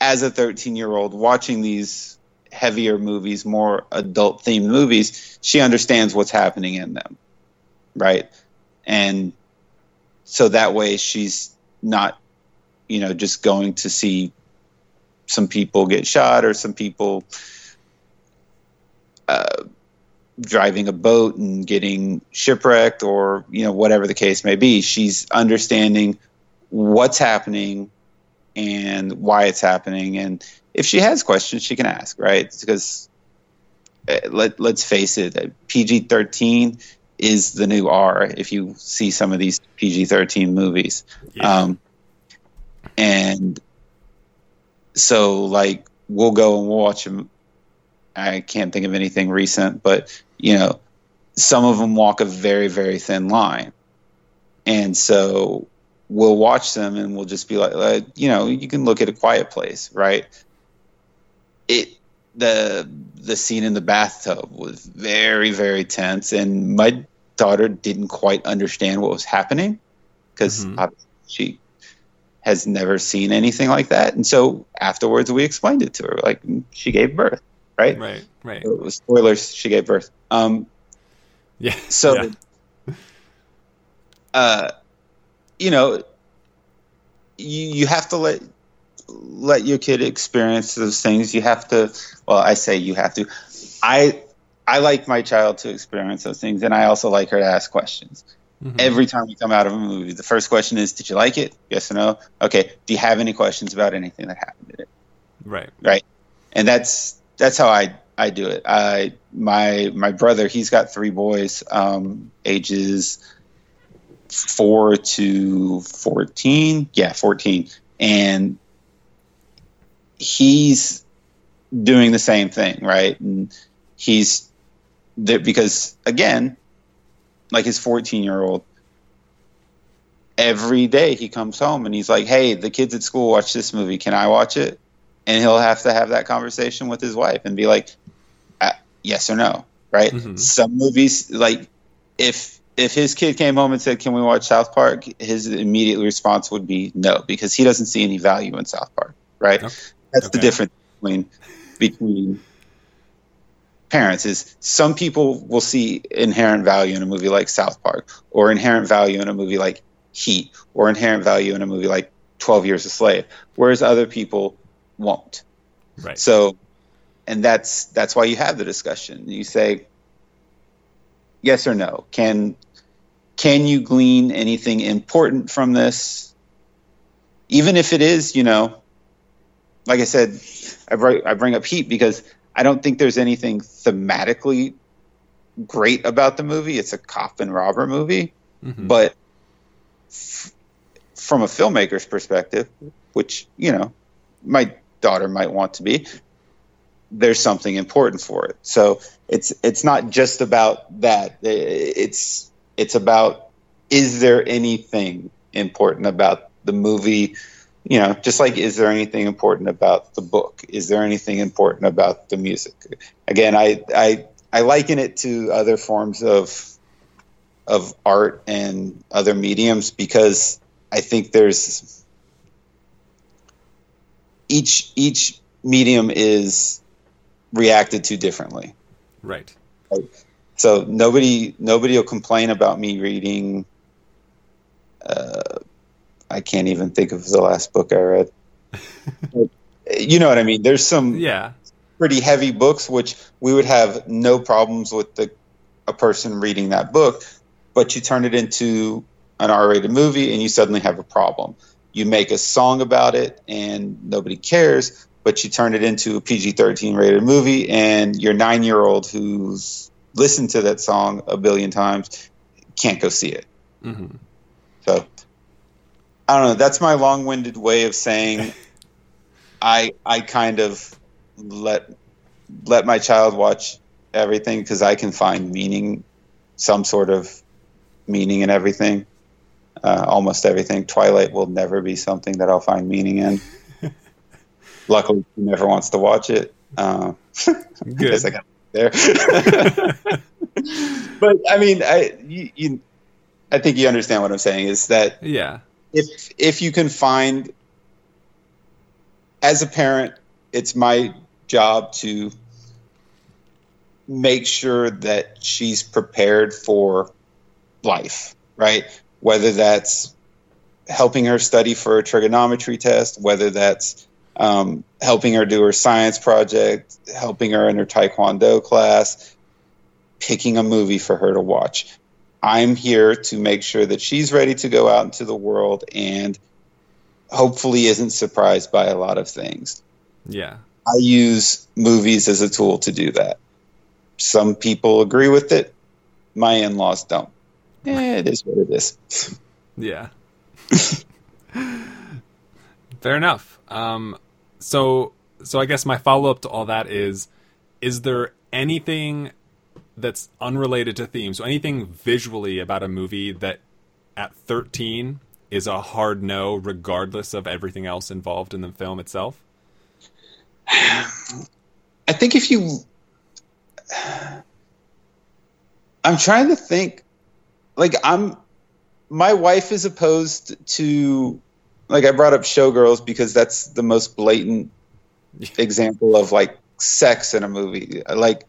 as a 13 year old watching these heavier movies, more adult themed movies, she understands what's happening in them, right? And so that way she's not, you know, just going to see some people get shot or some people driving a boat and getting shipwrecked or you know whatever the case may be she's understanding what's happening and why it's happening. And if she has questions she can ask right? Because uh, let, let's face it uh, pg-13 is the new r if you see some of these pg-13 movies. Yeah. um, and so like we'll go and we'll watch them i can't think of anything recent but you know some of them walk a very very thin line and so we'll watch them and we'll just be like, like you know you can look at a quiet place right it the the scene in the bathtub was very very tense and my daughter didn't quite understand what was happening because Mhm. she has never seen anything like that and so afterwards we explained it to her like she gave birth right, Right. Right. Spoilers she gave birth um Yeah. so Yeah. uh you know you you have to let let your kid experience those things you have to well i say you have to i i like my child to experience those things and i also like her to ask questions Mhm. every time we come out of a movie the first question is did you like it yes or no okay do you have any questions about anything that happened in it Right. right. and that's that's how I I do it. I my my brother he's got three boys, um, ages four to fourteen. Yeah, fourteen, and he's doing the same thing, right? And he's because again, like his fourteen year old. Every day he comes home and he's like, "Hey, the kids at school watch this movie. Can I watch it?" and he'll have to have that conversation with his wife and be like yes or no right Mhm. some movies like if if his kid came home and said can we watch south park his immediate response would be no because he doesn't see any value in south park right Okay. that's the difference between between parents is some people will see inherent value in a movie like south park or inherent value in a movie like heat or inherent value in a movie like 12 years a slave whereas other people won't Right. so, and that's that's why you have the discussion. You say yes or no. Can can you glean anything important from this? Even if it is, you know, like I said, I bring, I bring up Heat because I don't think there's anything thematically great about the movie. It's a cop and robber movie, Mhm. but f- from a filmmaker's perspective, which you know, my daughter might want to be, there's something important for it. So it's it's not just about that. It's it's about is there anything important about the movie? You know, just like is there anything important about the book? Is there anything important about the music? Again, I I I liken it to other forms of of art and other mediums because I think there's each each medium is reacted to differently. right. So nobody nobody will complain about me reading. Uh, I can't even think of the last book I read. you know what I mean? There's some Yeah. pretty heavy books, which we would have no problems with the a person reading that book, but you turn it into an R-rated movie and you suddenly have a problem. You make a song about it and nobody cares, but you turn it into a PG-13 rated movie and your nine-year-old who's listened to that song a billion times can't go see it. hmm So I don't know. That's my long-winded way of saying I I kind of let let my child watch everything because I can find meaning, some sort of meaning in everything. Uh, almost everything. Twilight will never be something that I'll find meaning in. Luckily, he never wants to watch it. Uh, Good. guess I got there. but I mean, I you, you, I think you understand what I'm saying. Is that Yeah. if if you can find as a parent it's my job to make sure that she's prepared for life right whether that's helping her study for a trigonometry test whether that's um, helping her do her science project helping her in her taekwondo class picking a movie for her to watch I'm here to make sure that she's ready to go out into the world and hopefully isn't surprised by a lot of things. Yeah. I use movies as a tool to do that. Some people agree with it. My in laws don't. Eh, it is what it is. Yeah. Fair enough. Um, so, so I guess my follow up to all that is: is there anything that's unrelated to themes? So, anything visually about a movie that at thirteen is a hard no, regardless of everything else involved in the film itself? I think if you. I'm trying to think. Like, I'm. My wife is opposed to. Like, I brought up Showgirls because that's the most blatant example of, like, sex in a movie. Like,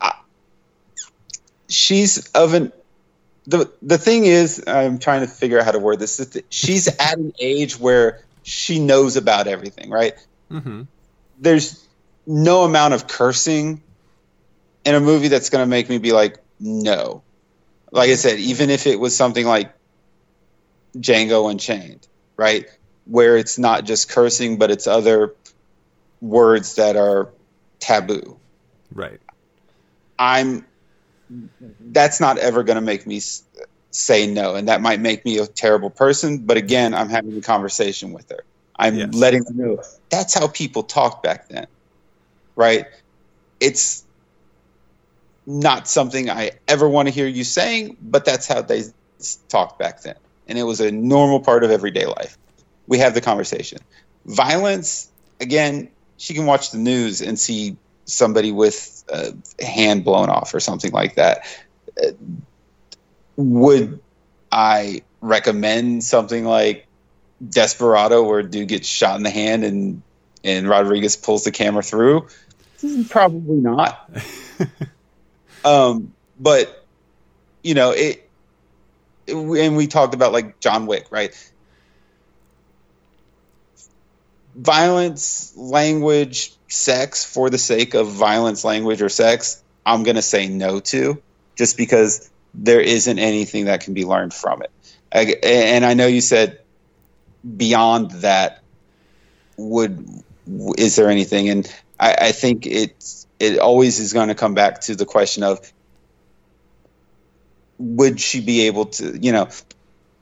I- she's of an. The, the thing is, I'm trying to figure out how to word this. She's at an age where she knows about everything, right? Mm-hmm. there's no amount of cursing in a movie that's going to make me be like, no. Like I said, even if it was something like Django Unchained, right? Where it's not just cursing, but it's other words that are taboo. Right. I'm, that's not ever going to make me say no. And that might make me a terrible person. But again, I'm having a conversation with her. I'm Yes. letting her know that's how people talked back then, right? It's not something I ever want to hear you saying, but that's how they talked back then. And it was a normal part of everyday life. We have the conversation. Violence, again, she can watch the news and see somebody with a hand blown off or something like that. Uh, Would I recommend something like Desperado, where a dude gets shot in the hand and and Rodriguez pulls the camera through? Probably not. um, but you know it, it. And we talked about like John Wick, right? Violence, language, sex for the sake of violence, language, or sex. I'm gonna say no to, just because there isn't anything that can be learned from it. I, and I know you said beyond that would is there anything and I, I think it's it always is going to come back to the question of would she be able to you know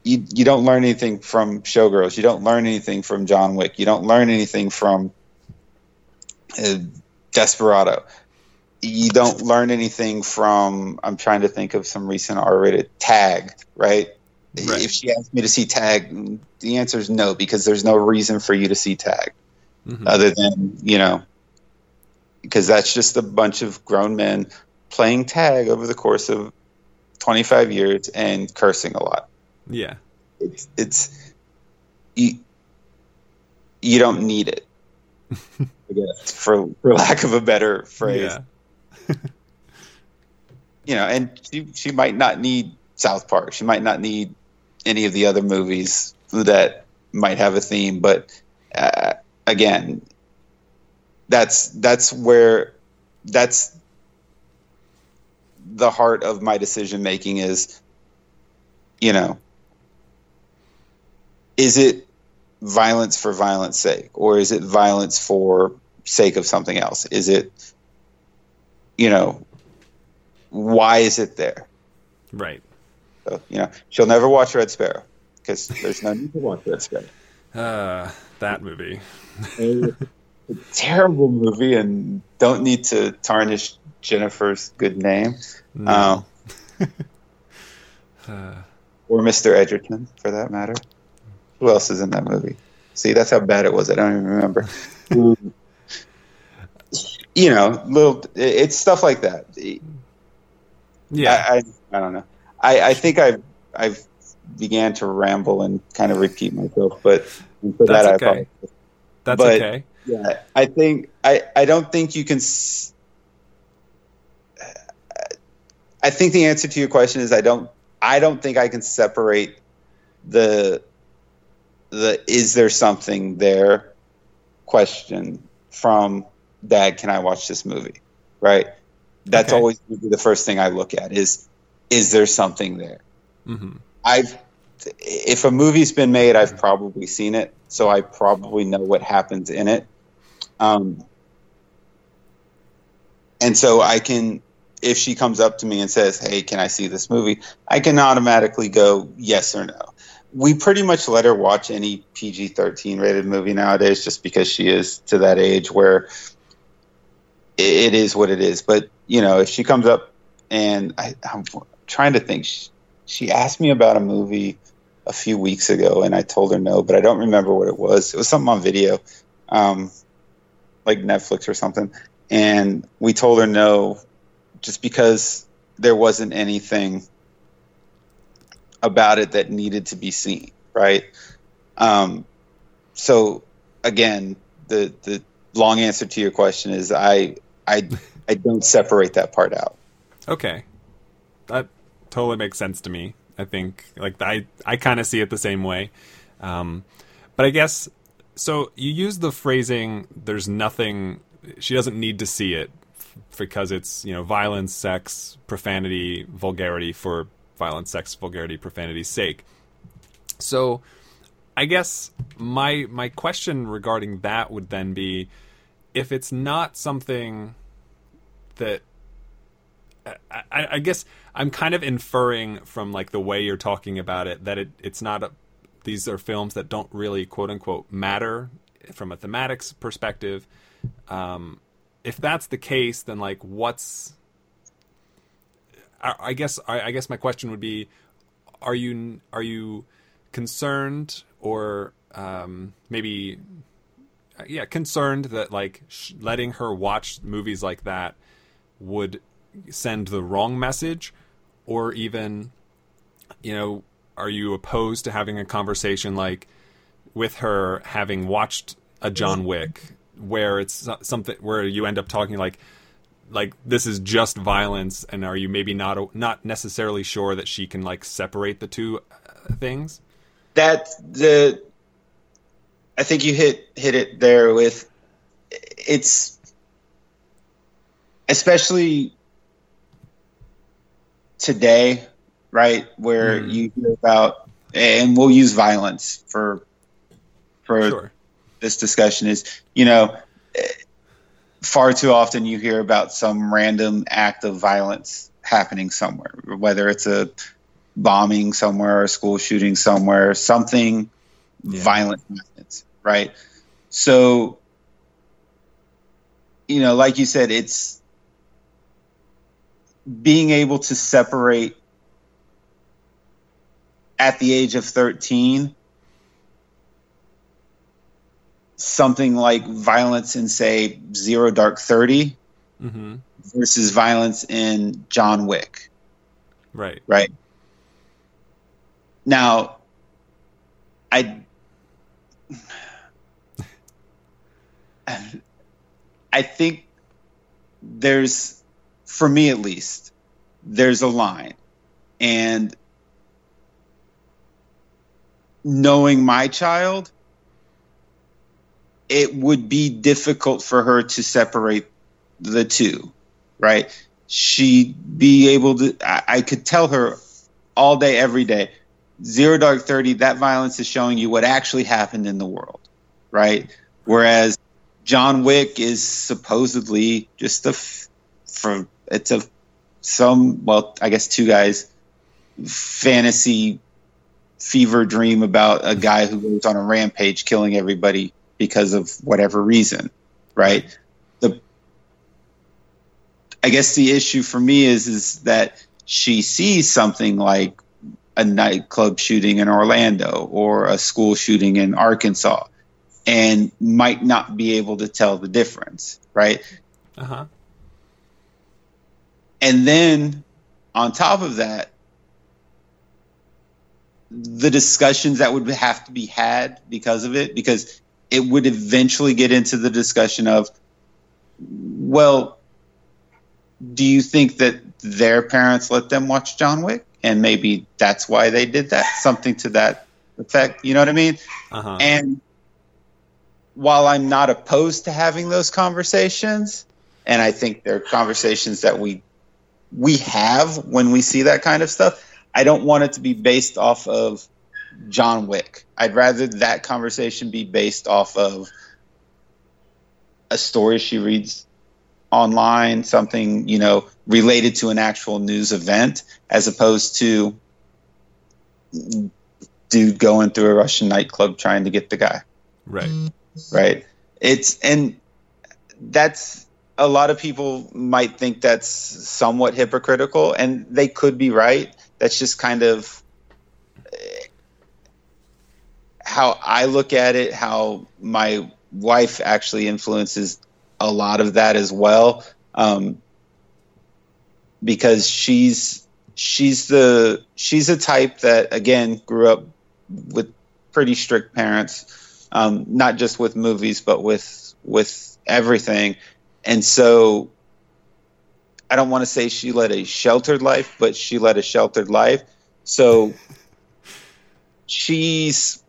you, you don't learn anything from showgirls you don't learn anything from john wick you don't learn anything from uh, desperado you don't learn anything from i'm trying to think of some recent r-rated tag right Right. if she asked me to see tag the answer is no because there's no reason for you to see tag Mhm. other than you know because that's just a bunch of grown men playing tag over the course of 25 years and cursing a lot Yeah. it's it's you, you don't need it I guess, for for lack of a better phrase Yeah. you know and she she might not need south park she might not need any of the other movies that might have a theme but uh, again that's that's where that's the heart of my decision making is you know is it violence for violence sake or is it violence for sake of something else is it you know why is it there Right. so, you know she'll never watch red sparrow because there's no need to watch red sparrow Uh, that movie. a terrible movie and don't need to tarnish Jennifer's good name. No. Um, Uh, or Mr. Edgerton, for that matter. Who else is in that movie? See, that's how bad it was. I don't even remember. you know, little it's stuff like that. Yeah. I, I, I don't know. I, I think I've I've began to ramble and kind of repeat myself, but for That's that I okay. apologize. That's but- okay. Yeah, I think I I don't think you can. s- I think the answer to your question is I don't I don't think I can separate the the is there something there question from dad can I watch this movie right that's Okay. always be the first thing I look at is is there something there hmm I've if a movie's been made, I've probably seen it, so I probably know what happens in it. Um, and so I can, if she comes up to me and says, "Hey, can I see this movie?" I can automatically go yes or no. We pretty much let her watch any PG thirteen rated movie nowadays, just because she is to that age where it, is what it is. But you know, if she comes up and I, I'm trying to think, she, she asked me about a movie a few weeks ago, and I told her no, but I don't remember what it was. It was something on video, um, like Netflix or something, and we told her no, just because there wasn't anything about it that needed to be seen, right? Um, so again, the the long answer to your question is I I I don't separate that part out. Okay. That totally makes sense to me. I think like I I kind of see it the same way. Um, but I guess so you use the phrasing there's nothing she doesn't need to see it because it's, you know, violence, sex, profanity, vulgarity for violence, sex, vulgarity, profanity's sake. So I guess my my question regarding that would then be if it's not something that I, I guess I'm kind of inferring from like the way you're talking about it that it, it's not a, these are films that don't really quote unquote matter from a thematics perspective. Um, if that's the case, then like what's I, I guess I, I guess my question would be: Are you are you concerned or um, maybe yeah concerned that like sh- letting her watch movies like that would send the wrong message? Or even you know are you opposed to having a conversation like with her having watched a John Wick where it's something where you end up talking like like this is just violence and are you maybe not not necessarily sure that she can like separate the two uh, things that the I think you hit hit it there with it's especially today, right? Where Mm. you hear about and we'll use violence for for sure this discussion is, you know, far too often you hear about some random act of violence happening somewhere, whether it's a bombing somewhere, a school shooting somewhere, something Yeah. violent happens, right? So, you know, like you said, it's being able to separate at the age of 13 something like violence in say zero dark 30 hmm versus violence in john wick. Right. Right. Now i i think there's for me at least there's a line. And knowing my child it would be difficult for her to separate the two right? She'd be able to I, I could tell her all day every day zero dark 30 that violence is showing you what actually happened in the world right? Whereas john wick is supposedly just a f- for it's a some well i guess two guys fantasy fever dream about a guy who goes on a rampage killing everybody because of whatever reason right the i guess the issue for me is is that she sees something like a nightclub shooting in Orlando or a school shooting in Arkansas and might not be able to tell the difference, right? Uh huh. And then on top of that, the discussions that would have to be had because of it, because it would eventually get into the discussion of, well, do you think that their parents let them watch John Wick? And maybe that's why they did that, something to that effect. You know what I mean? Uh huh. And while I'm not opposed to having those conversations, and I think they're conversations that we we have when we see that kind of stuff, I don't want it to be based off of John Wick. I'd rather that conversation be based off of a story she reads online, something, you know, related to an actual news event, as opposed to dude going through a Russian nightclub trying to get the guy Right. right it's and that's a lot of people might think that's somewhat hypocritical and they could be right that's just kind of eh, how i look at it how my wife actually influences a lot of that as well um, because she's she's the she's a type that again grew up with pretty strict parents um, not just with movies, but with with everything. And so, I don't want to say she led a sheltered life, but she led a sheltered life. So, she's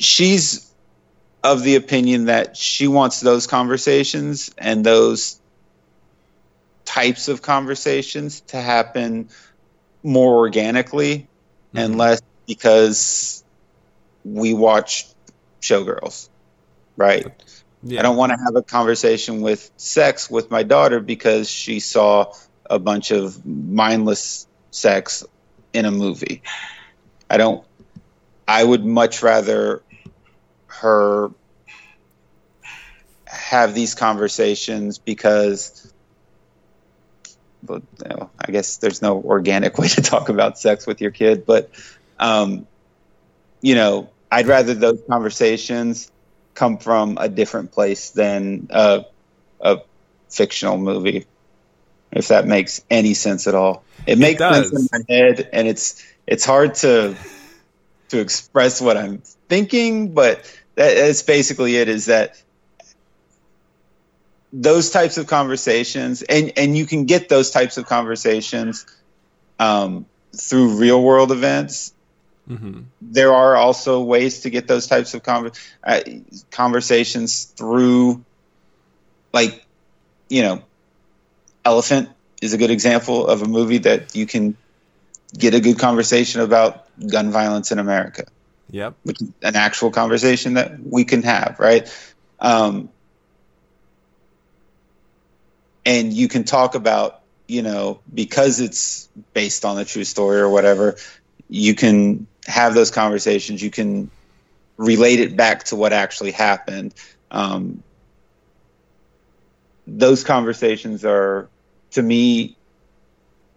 she's of the opinion that she wants those conversations and those types of conversations to happen more organically and Mhm. less because we watch showgirls, right? Yeah. I don't want to have a conversation with sex with my daughter because she saw a bunch of mindless sex in a movie. I don't. I would much rather her have these conversations because. But, you know, I guess there's no organic way to talk about sex with your kid, but um, you know, I'd rather those conversations come from a different place than a, a fictional movie, if that makes any sense at all. It makes sense in my head, and it's it's hard to to express what I'm thinking, but that, that's basically it. Is that those types of conversations, and and you can get those types of conversations um, through real world events hmm there are also ways to get those types of conver- uh, conversations through like you know elephant is a good example of a movie that you can get a good conversation about gun violence in america Yep. which is an actual conversation that we can have right? Um, and you can talk about you know because it's based on a true story or whatever you can have those conversations. You can relate it back to what actually happened. Um, those conversations are to me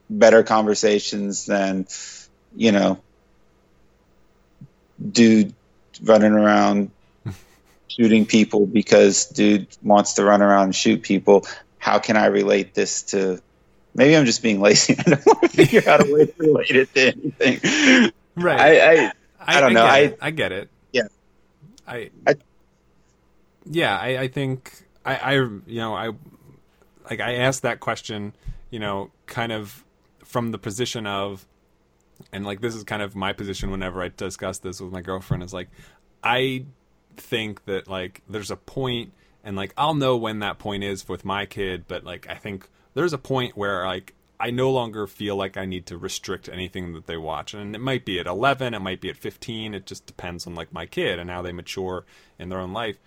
better conversations than you know dude running around shooting people because dude wants to run around and shoot people how can i relate this to maybe i'm just being lazy i don't want to figure out a way to relate it to anything Right. I, I I don't know. I- it. I get it. Yeah. I. I- yeah. I, I think I, I. You know. I. Like I asked that question. You know, kind of from the position of, and like this is kind of my position whenever I discuss this with my girlfriend is like, I think that like there's a point and like I'll know when that point is with my kid, but like I think there's a point where like I no longer feel like I need to restrict anything that they watch. And it might be at 11, it might be at 15, it just depends on like my kid and how they mature in their own life.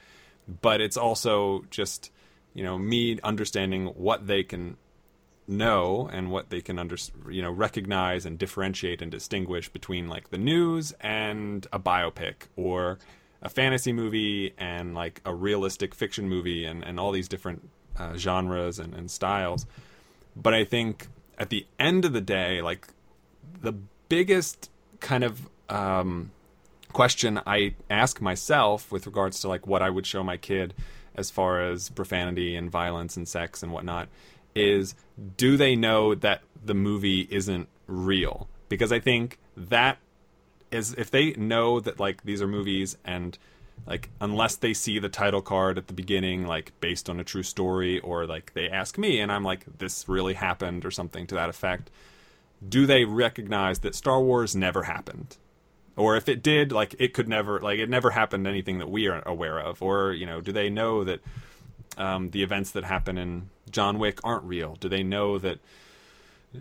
But it's also just, you know, me understanding what they can know and what they can under you know recognize and differentiate and distinguish between like the news and a biopic or a fantasy movie and like a realistic fiction movie and, and all these different uh, genres and, and styles. But i think at the end of the day like the biggest kind of um, question i ask myself with regards to like what i would show my kid as far as profanity and violence and sex and whatnot is do they know that the movie isn't real? Because I think that is if they know that like these are movies and like unless they see the title card at the beginning like based on a true story or like they ask me and I'm like this really happened or something to that effect do they recognize that Star Wars never happened or if it did like it could never like it never happened anything that we are aware of or you know do they know that um, the events that happen in John Wick aren't real do they know that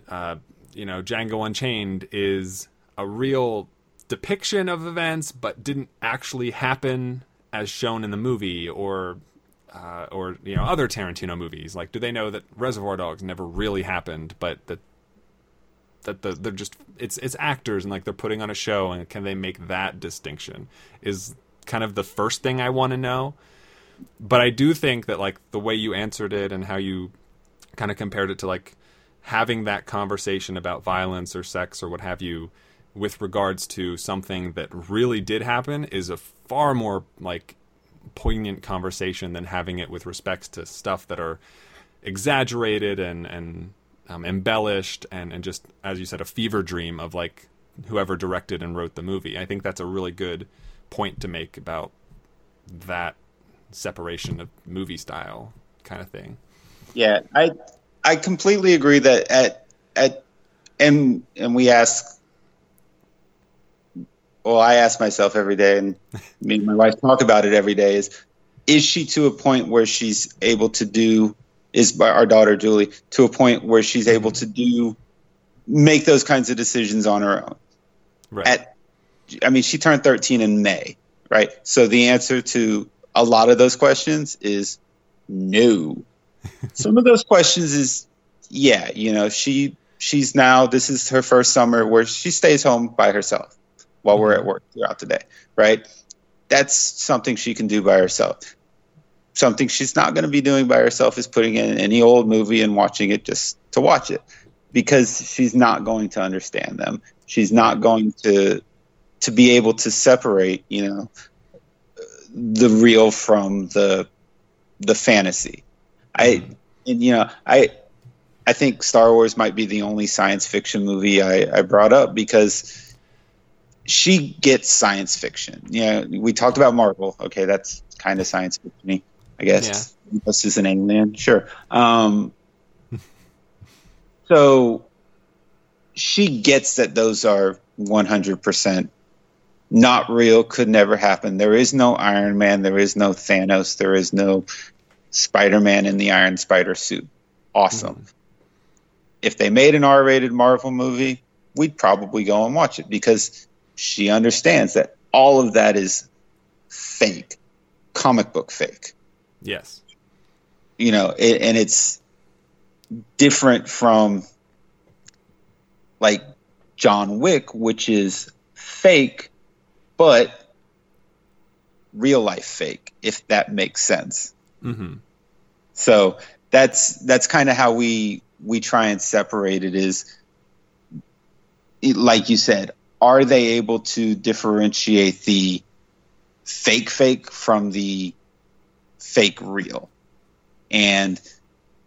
uh, you know Django Unchained is a real depiction of events, but didn't actually happen as shown in the movie, or uh, or you know other Tarantino movies. Like, do they know that Reservoir Dogs never really happened, but that that the, they're just it's it's actors and like they're putting on a show, and can they make that distinction? Is kind of the first thing I want to know. But I do think that like the way you answered it and how you kind of compared it to like having that conversation about violence or sex or what have you with regards to something that really did happen is a far more like poignant conversation than having it with respects to stuff that are exaggerated and and um, embellished and and just as you said a fever dream of like whoever directed and wrote the movie. I think that's a really good point to make about that separation of movie style kind of thing. Yeah, I I completely agree that at at and and we ask well, I ask myself every day, and me and my wife talk about it every day: is is she to a point where she's able to do? Is by our daughter Julie to a point where she's able to do make those kinds of decisions on her own? Right. At, I mean, she turned 13 in May, right? So the answer to a lot of those questions is no. Some of those questions is yeah, you know, she she's now this is her first summer where she stays home by herself while we're at mm-hmm. work throughout the day, right? That's something she can do by herself. Something she's not going to be doing by herself is putting in any old movie and watching it just to watch it because she's not going to understand them. She's not going to to be able to separate, you know, the real from the the fantasy. I and you know, I I think Star Wars might be the only science fiction movie I, I brought up because she gets science fiction. Yeah, we talked about Marvel. Okay, that's kind of science fiction I guess. Yeah. This is an alien, sure. Um, so she gets that those are 100% not real, could never happen. There is no Iron Man, there is no Thanos, there is no Spider Man in the Iron Spider suit. Awesome. Mm-hmm. If they made an R rated Marvel movie, we'd probably go and watch it because she understands that all of that is fake, comic book fake. Yes. You know, it, and it's different from like John Wick, which is fake, but real life fake, if that makes sense. Mm-hmm. So that's that's kind of how we we try and separate it. Is like you said, are they able to differentiate the fake fake from the fake real? And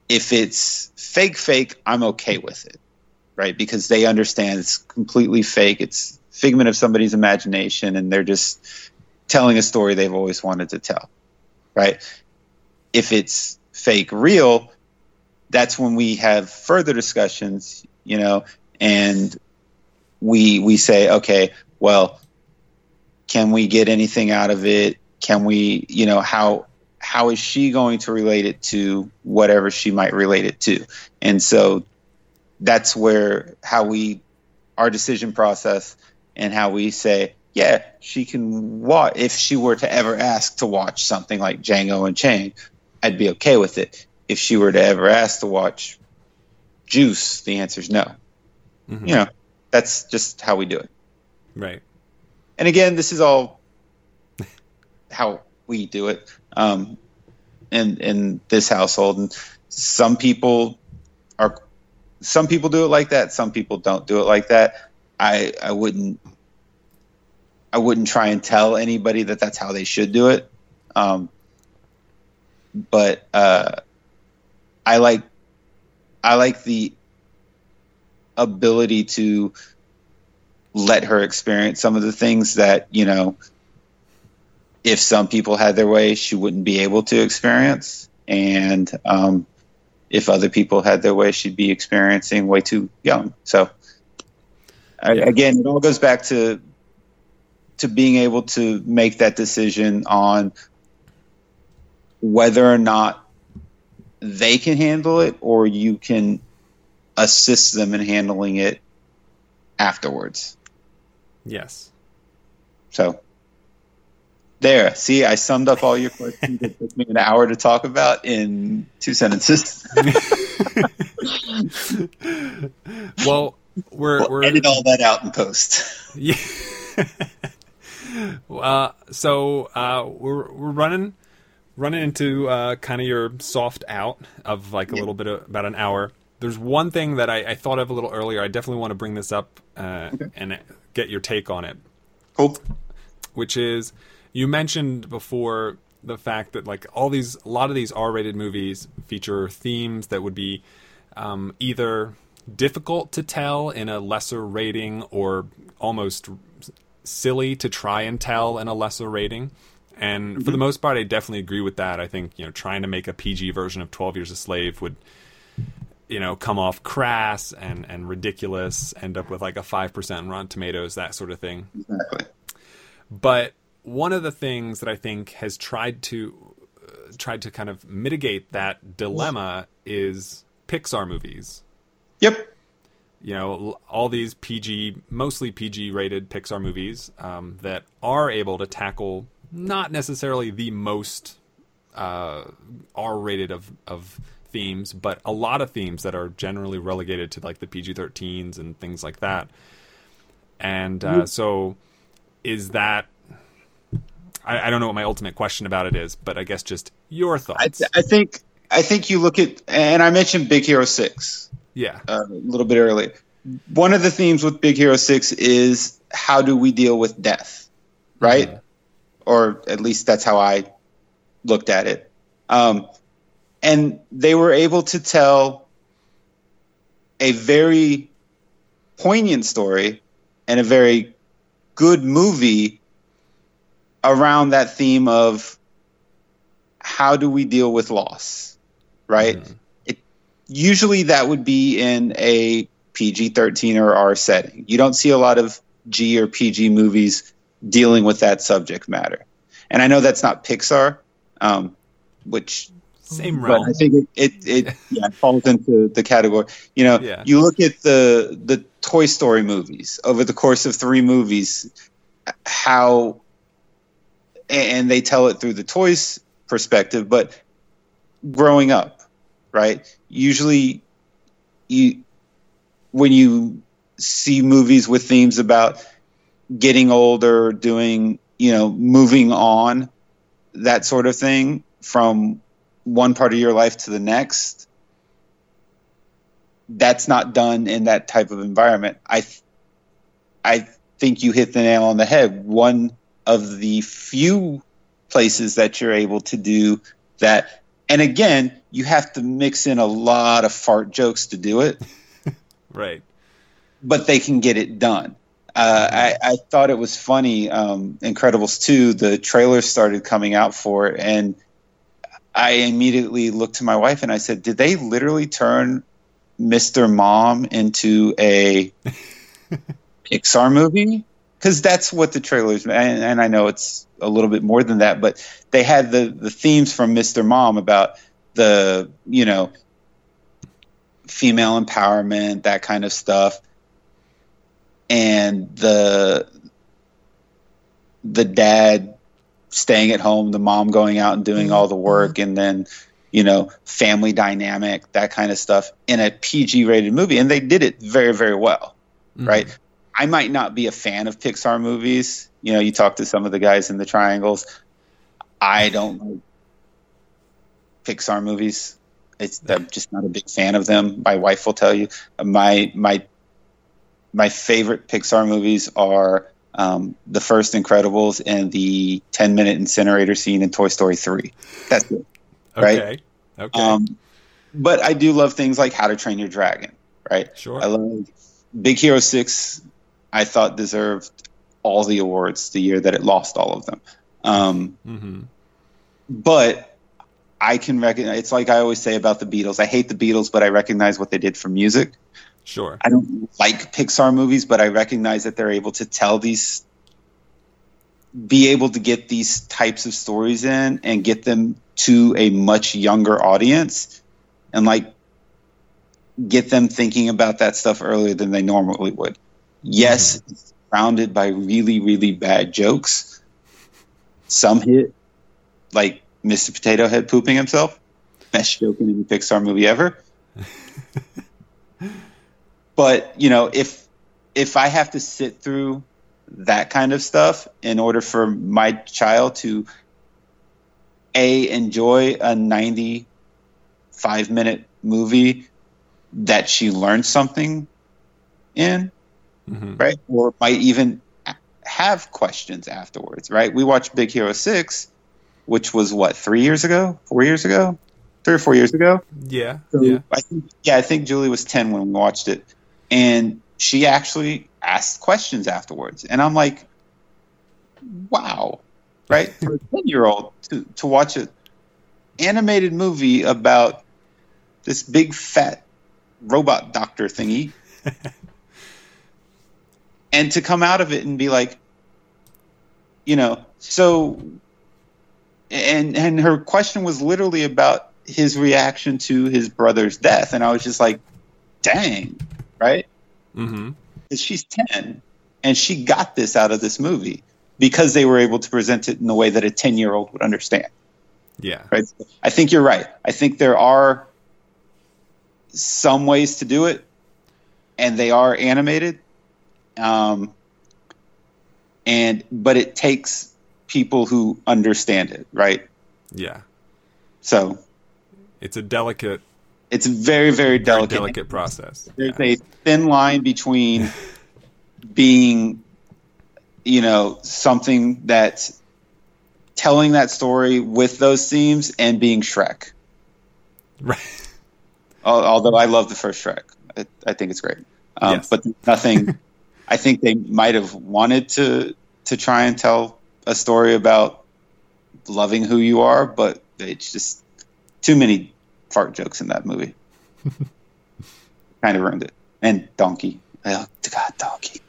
if it's fake fake, I'm okay with it, right? Because they understand it's completely fake. It's figment of somebody's imagination, and they're just telling a story they've always wanted to tell, right? If it's fake real, that's when we have further discussions, you know, and we we say, okay, well, can we get anything out of it? Can we, you know, how how is she going to relate it to whatever she might relate it to? And so that's where how we our decision process and how we say, yeah, she can watch if she were to ever ask to watch something like Django Unchained, I'd be okay with it. If she were to ever ask to watch Juice, the answer is no. Mm-hmm. You know, that's just how we do it. Right. And again, this is all how we do it um, in in this household. And some people are some people do it like that. Some people don't do it like that. I I wouldn't I wouldn't try and tell anybody that that's how they should do it. Um, but uh, I like I like the ability to let her experience some of the things that you know if some people had their way she wouldn't be able to experience. And um, if other people had their way she'd be experiencing way too young. So I, again it all goes back to to being able to make that decision on whether or not they can handle it or you can assist them in handling it afterwards. Yes. So there, see, I summed up all your questions. It took me an hour to talk about in two sentences. Well, we're We'll we're edit all that out in post. Yeah. uh, so uh, we're we're running running into uh, kind of your soft out of like a little bit of about an hour. There's one thing that I, I thought of a little earlier. I definitely want to bring this up uh, and get your take on it, Cool. which is you mentioned before the fact that like all these a lot of these R-rated movies feature themes that would be um, either difficult to tell in a lesser rating or almost silly to try and tell in a lesser rating. And for the most part, I definitely agree with that. I think you know trying to make a PG version of Twelve Years a Slave would, you know, come off crass and and ridiculous. End up with like a five percent Rotten Tomatoes, that sort of thing. Exactly. But one of the things that I think has tried to uh, tried to kind of mitigate that dilemma is Pixar movies. Yep. You know, all these PG, mostly PG rated Pixar movies um, that are able to tackle not necessarily the most uh, R rated of, of themes, but a lot of themes that are generally relegated to like the PG 13s and things like that. And uh, so, is that. I, I don't know what my ultimate question about it is, but I guess just your I, thoughts. I think I think you look at and I mentioned Big Hero Six. Yeah. uh, a little bit earlier. One of the themes with Big Hero 6 is how do we deal with death, right? Or at least that's how I looked at it. Um, and they were able to tell a very poignant story and a very good movie around that theme of how do we deal with loss, right? It, usually that would be in a PG 13 or R setting. You don't see a lot of G or PG movies dealing with that subject matter. And I know that's not Pixar, um, which Same but realm. I think it it, it yeah falls into the category. You know, Yeah. you look at the the Toy Story movies over the course of three movies, how and they tell it through the toys perspective, but growing up, right? Usually, you when you see movies with themes about getting older, doing you know, moving on, that sort of thing from one part of your life to the next that's not done in that type of environment i th- i think you hit the nail on the head one of the few places that you're able to do that and again you have to mix in a lot of fart jokes to do it right. but they can get it done. Uh, I, I thought it was funny. Um, Incredibles 2, the trailers started coming out for it, and I immediately looked to my wife and I said, Did they literally turn Mr. Mom into a Pixar movie? Because that's what the trailers, and, and I know it's a little bit more than that, but they had the, the themes from Mr. Mom about the, you know, female empowerment, that kind of stuff and the the dad staying at home, the mom going out and doing all the mm-hmm. work, and then you know family dynamic, that kind of stuff in a PG rated movie, and they did it very very well, mm-hmm. right? I might not be a fan of Pixar movies. You know, you talk to some of the guys in the triangles. I don't like Pixar movies. It's I'm just not a big fan of them. My wife will tell you. My my my favorite Pixar movies are um, the first Incredibles and the 10 minute incinerator scene in Toy Story 3. That's it. right? Okay. Okay. Um, but I do love things like How to Train Your Dragon, right? Sure. I love Big Hero Six. I thought deserved all the awards the year that it lost all of them. Um, hmm but I can recognize. It's like I always say about the Beatles. I hate the Beatles, but I recognize what they did for music. Sure. I don't like Pixar movies, but I recognize that they're able to tell these, be able to get these types of stories in and get them to a much younger audience, and like get them thinking about that stuff earlier than they normally would. Yes, mm-hmm. it's surrounded by really, really bad jokes. Some hit, like Mr. Potato Head pooping himself. Best joke in any Pixar movie ever. but you know, if if I have to sit through that kind of stuff in order for my child to a enjoy a 95 minute movie that she learns something in hmm right? Or might even have questions afterwards, right? We watched Big Hero 6, which was what, three years ago? Four years ago? Three or four years ago? Yeah. So Yeah. I think, yeah, I think Julie was 10 when we watched it. And she actually asked questions afterwards. And I'm like, wow, right? For a 10 year old to, to watch an animated movie about this big fat robot doctor thingy and to come out of it and be like, you know, so, and and her question was literally about his reaction to his brother's death, and I was just like, dang, right? hmm 'Cause she's ten, and she got this out of this movie because they were able to present it in a way that a ten year old would understand Yeah. right? I think you're right. I think there are some ways to do it, and they are animated. Um, and but it takes people who understand it, right? Yeah. So It's a delicate, it's very, very very delicate. delicate process. There's Yeah. a thin line between being, you know, something that's telling that story with those themes and being Shrek. Right. Although I love the first Shrek, I, I think it's great. Um, Yes. But nothing. I think they might have wanted to to try and tell a story about loving who you are, but it's just too many fart jokes in that movie. kind of ruined it. And donkey. Oh, God, donkey.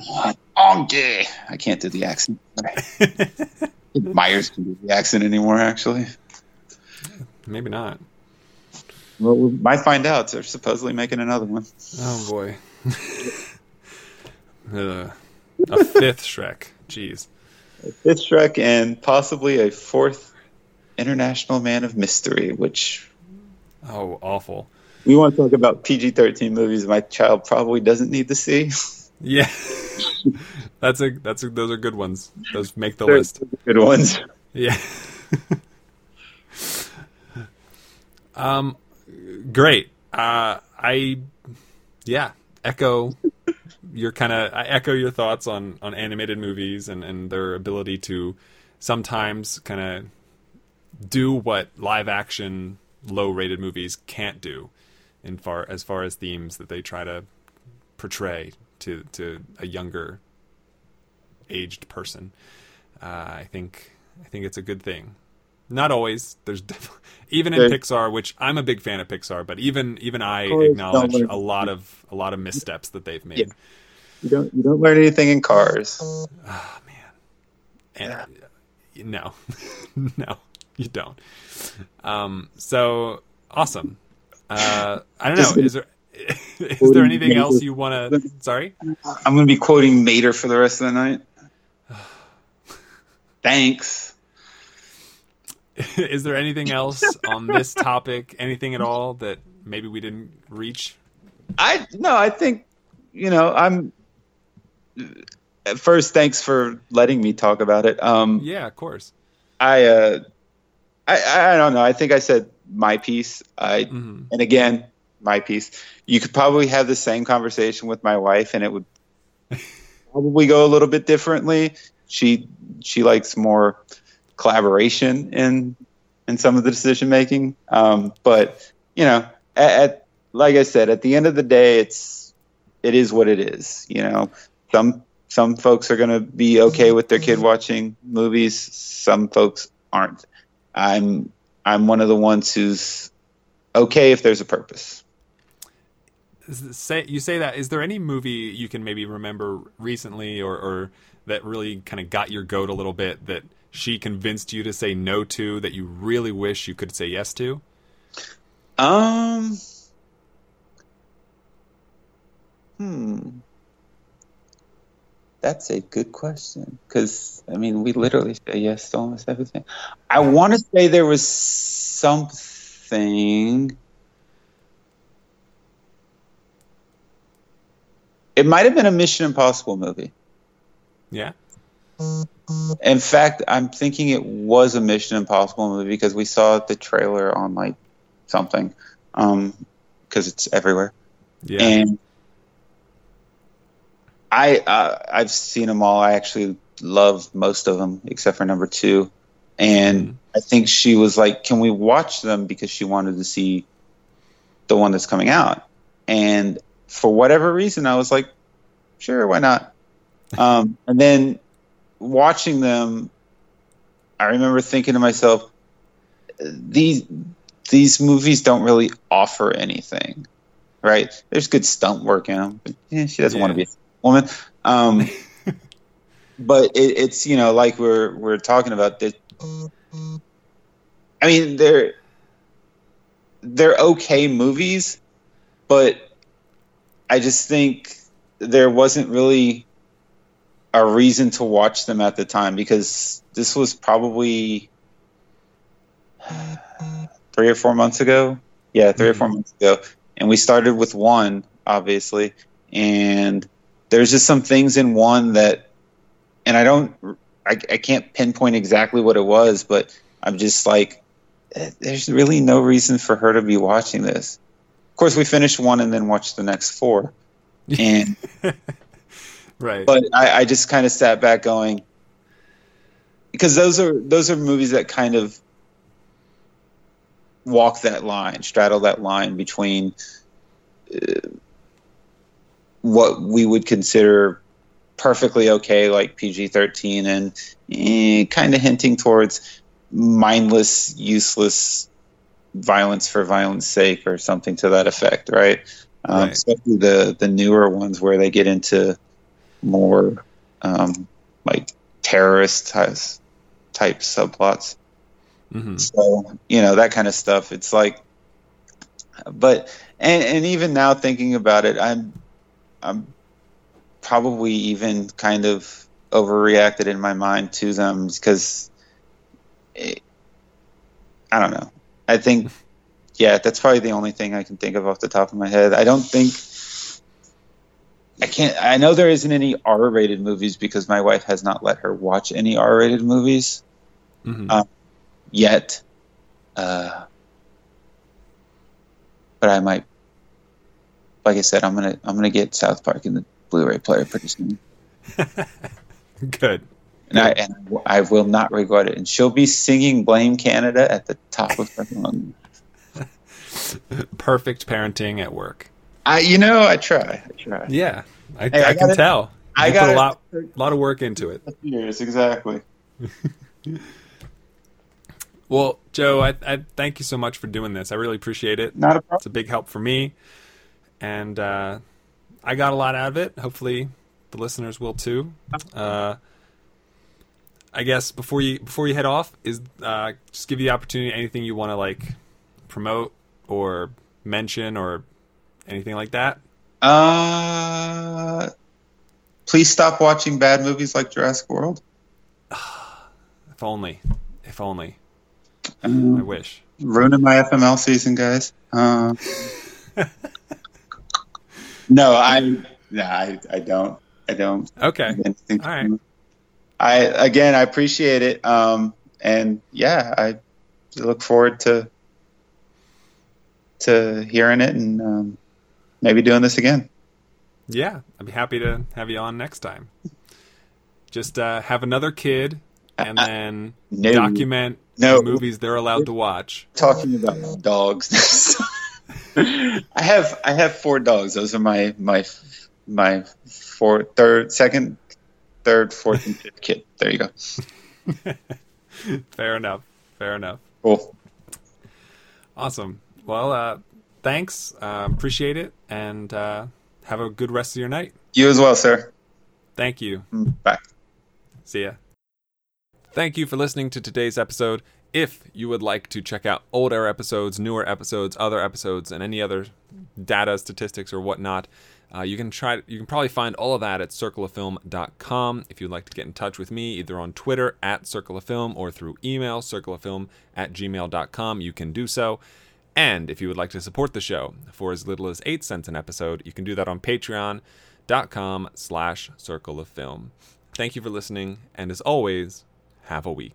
Ah, donkey. I can't do the accent. Myers can do the accent anymore, actually. Maybe not. Well, we might find out. They're supposedly making another one. Oh boy. Ugh. a fifth Shrek. Jeez. Fifth Shrek and possibly a fourth International Man of Mystery, which Oh, awful. we want to talk about PG 13 movies my child probably doesn't need to see. Yeah. that's a that's a, those are good ones. Those make the They're list. good ones. Yeah. um, great. Uh, I, yeah, echo your kind of I echo your thoughts on on animated movies and and their ability to sometimes kind of do what live action low rated movies can't do in far as far as themes that they try to portray to to a younger aged person. Uh, I think I think it's a good thing. Not always. There's def- even in Pixar, which I'm a big fan of Pixar, but even even I acknowledge a lot of a lot of missteps that they've made. Yeah. You don't you don't learn anything in cars. Oh man, and uh, no, no, you don't. Um, so awesome. Uh, I don't know. Is there is there anything else you want to? Sorry. I'm going to be quoting Mater for the rest of the night. Thanks. is there anything else on this topic? Anything at all that maybe we didn't reach? I no, I think you know I'm. First, thanks for letting me talk about it. Um, Yeah, of course. I, uh, I I don't know. I think I said my piece. I hmm and again my piece. You could probably have the same conversation with my wife, and it would probably go a little bit differently. She she likes more collaboration in in some of the decision making. Um, but you know, at, at like I said, at the end of the day, it's it is what it is. You know, some some folks are going to be okay with their kid watching movies. Some folks aren't. I'm I'm one of the ones who's okay if there's a purpose. Say you say that. Is there any movie you can maybe remember recently, or, or that really kind of got your goat a little bit that she convinced you to say no to that you really wish you could say yes to? Um. Hmm. That's a good question because I mean we literally say yes to almost everything. I want to say there was something. It might have been a Mission Impossible movie. Yeah. In fact, I'm thinking it was a Mission Impossible movie because we saw the trailer on like something, um, because it's everywhere. Yeah. And I uh, I've seen them all. I actually love most of them except for number two. And Mhm. I think she was like, "Can we watch them?" Because she wanted to see the one that's coming out. And for whatever reason, I was like, "Sure, why not?" Um, and then watching them, I remember thinking to myself, "These these movies don't really offer anything." right? There's good stunt work in them, but yeah, she doesn't want to be a woman. Um, but it, it's you know like we're we're talking about that. I mean they're they're okay movies, but I just think there wasn't really a reason to watch them at the time because this was probably three or four months ago. Yeah, 3 or four months ago, and we started with one, obviously, and there's just some things in one that, and I don't, I, I can't pinpoint exactly what it was, but I'm just like, eh, there's really no reason for her to be watching this. Of course, we finished one and then watched the next four, and right. but I, I just kind of sat back going because those are those are movies that kind of walk that line, straddle that line between uh, what we would consider perfectly okay, like PG thirteen, and eh, kind of hinting towards mindless, useless violence for violence sake, or something to that effect, right? Um, Right. Especially the the newer ones where they get into more um, like terrorist type, type subplots. Mhm. So you know that kind of stuff. It's like, but and and even now thinking about it, I'm I'm probably even kind of overreacted in my mind to them because I don't know. I think yeah, that's probably the only thing I can think of off the top of my head. I don't think. I can't. I know there isn't any R-rated movies because my wife has not let her watch any R-rated movies Mhm. Uh, yet. Uh, but I might, like I said, I'm gonna I'm gonna get South Park in the Blu-ray player pretty soon, Good. and I and I will not regret it. And she'll be singing "Blame Canada" at the top of her lungs. Perfect parenting at work. I, you know, I try. I try. Yeah, I, Hey, I I, can gotta- tell. I You put gotta- a lot, lot of work into it. Years exactly. Well, Joe, I, I thank you so much for doing this. I really appreciate it. Not a problem. It's a big help for me, and uh, I got a lot out of it. Hopefully, the listeners will too. Uh, I guess before you before you head off, is uh, just give you the opportunity. Anything you want to like promote or mention or anything like that. Uh, please stop watching bad movies like Jurassic World. If only, if only. I Um, wish. ruining my FML season, guys. Uh, no, I, no, I, I don't. I don't. Okay. All right. I again, I appreciate it. Um, and yeah, I look forward to to hearing it and um, maybe doing this again. Yeah, I'd be happy to have you on next time. Just uh, have another kid and then No. document No. the movies they're allowed to watch. talking about dogs. I have I have four dogs. Those are my my my four third second third fourth and fifth kid. There you go. Fair enough. Fair enough. Cool. Awesome. Well, uh, thanks. Uh, appreciate it, and uh, have a good rest of your night. You as well, sir. Thank you. Mm, Bye. See ya. Thank you for listening to today's episode. If you would like to check out older episodes, newer episodes, other episodes, and any other data, statistics, or whatnot, uh, you can try. You can probably find all of that at circleoffilm.com. If you'd like to get in touch with me, either on Twitter at circleoffilm or through email circleoffilm at gmail.com, you can do so. And if you would like to support the show for as little as eight cents an episode, you can do that on patreon.com slash circle of film. Thank you for listening, and as always, have a week.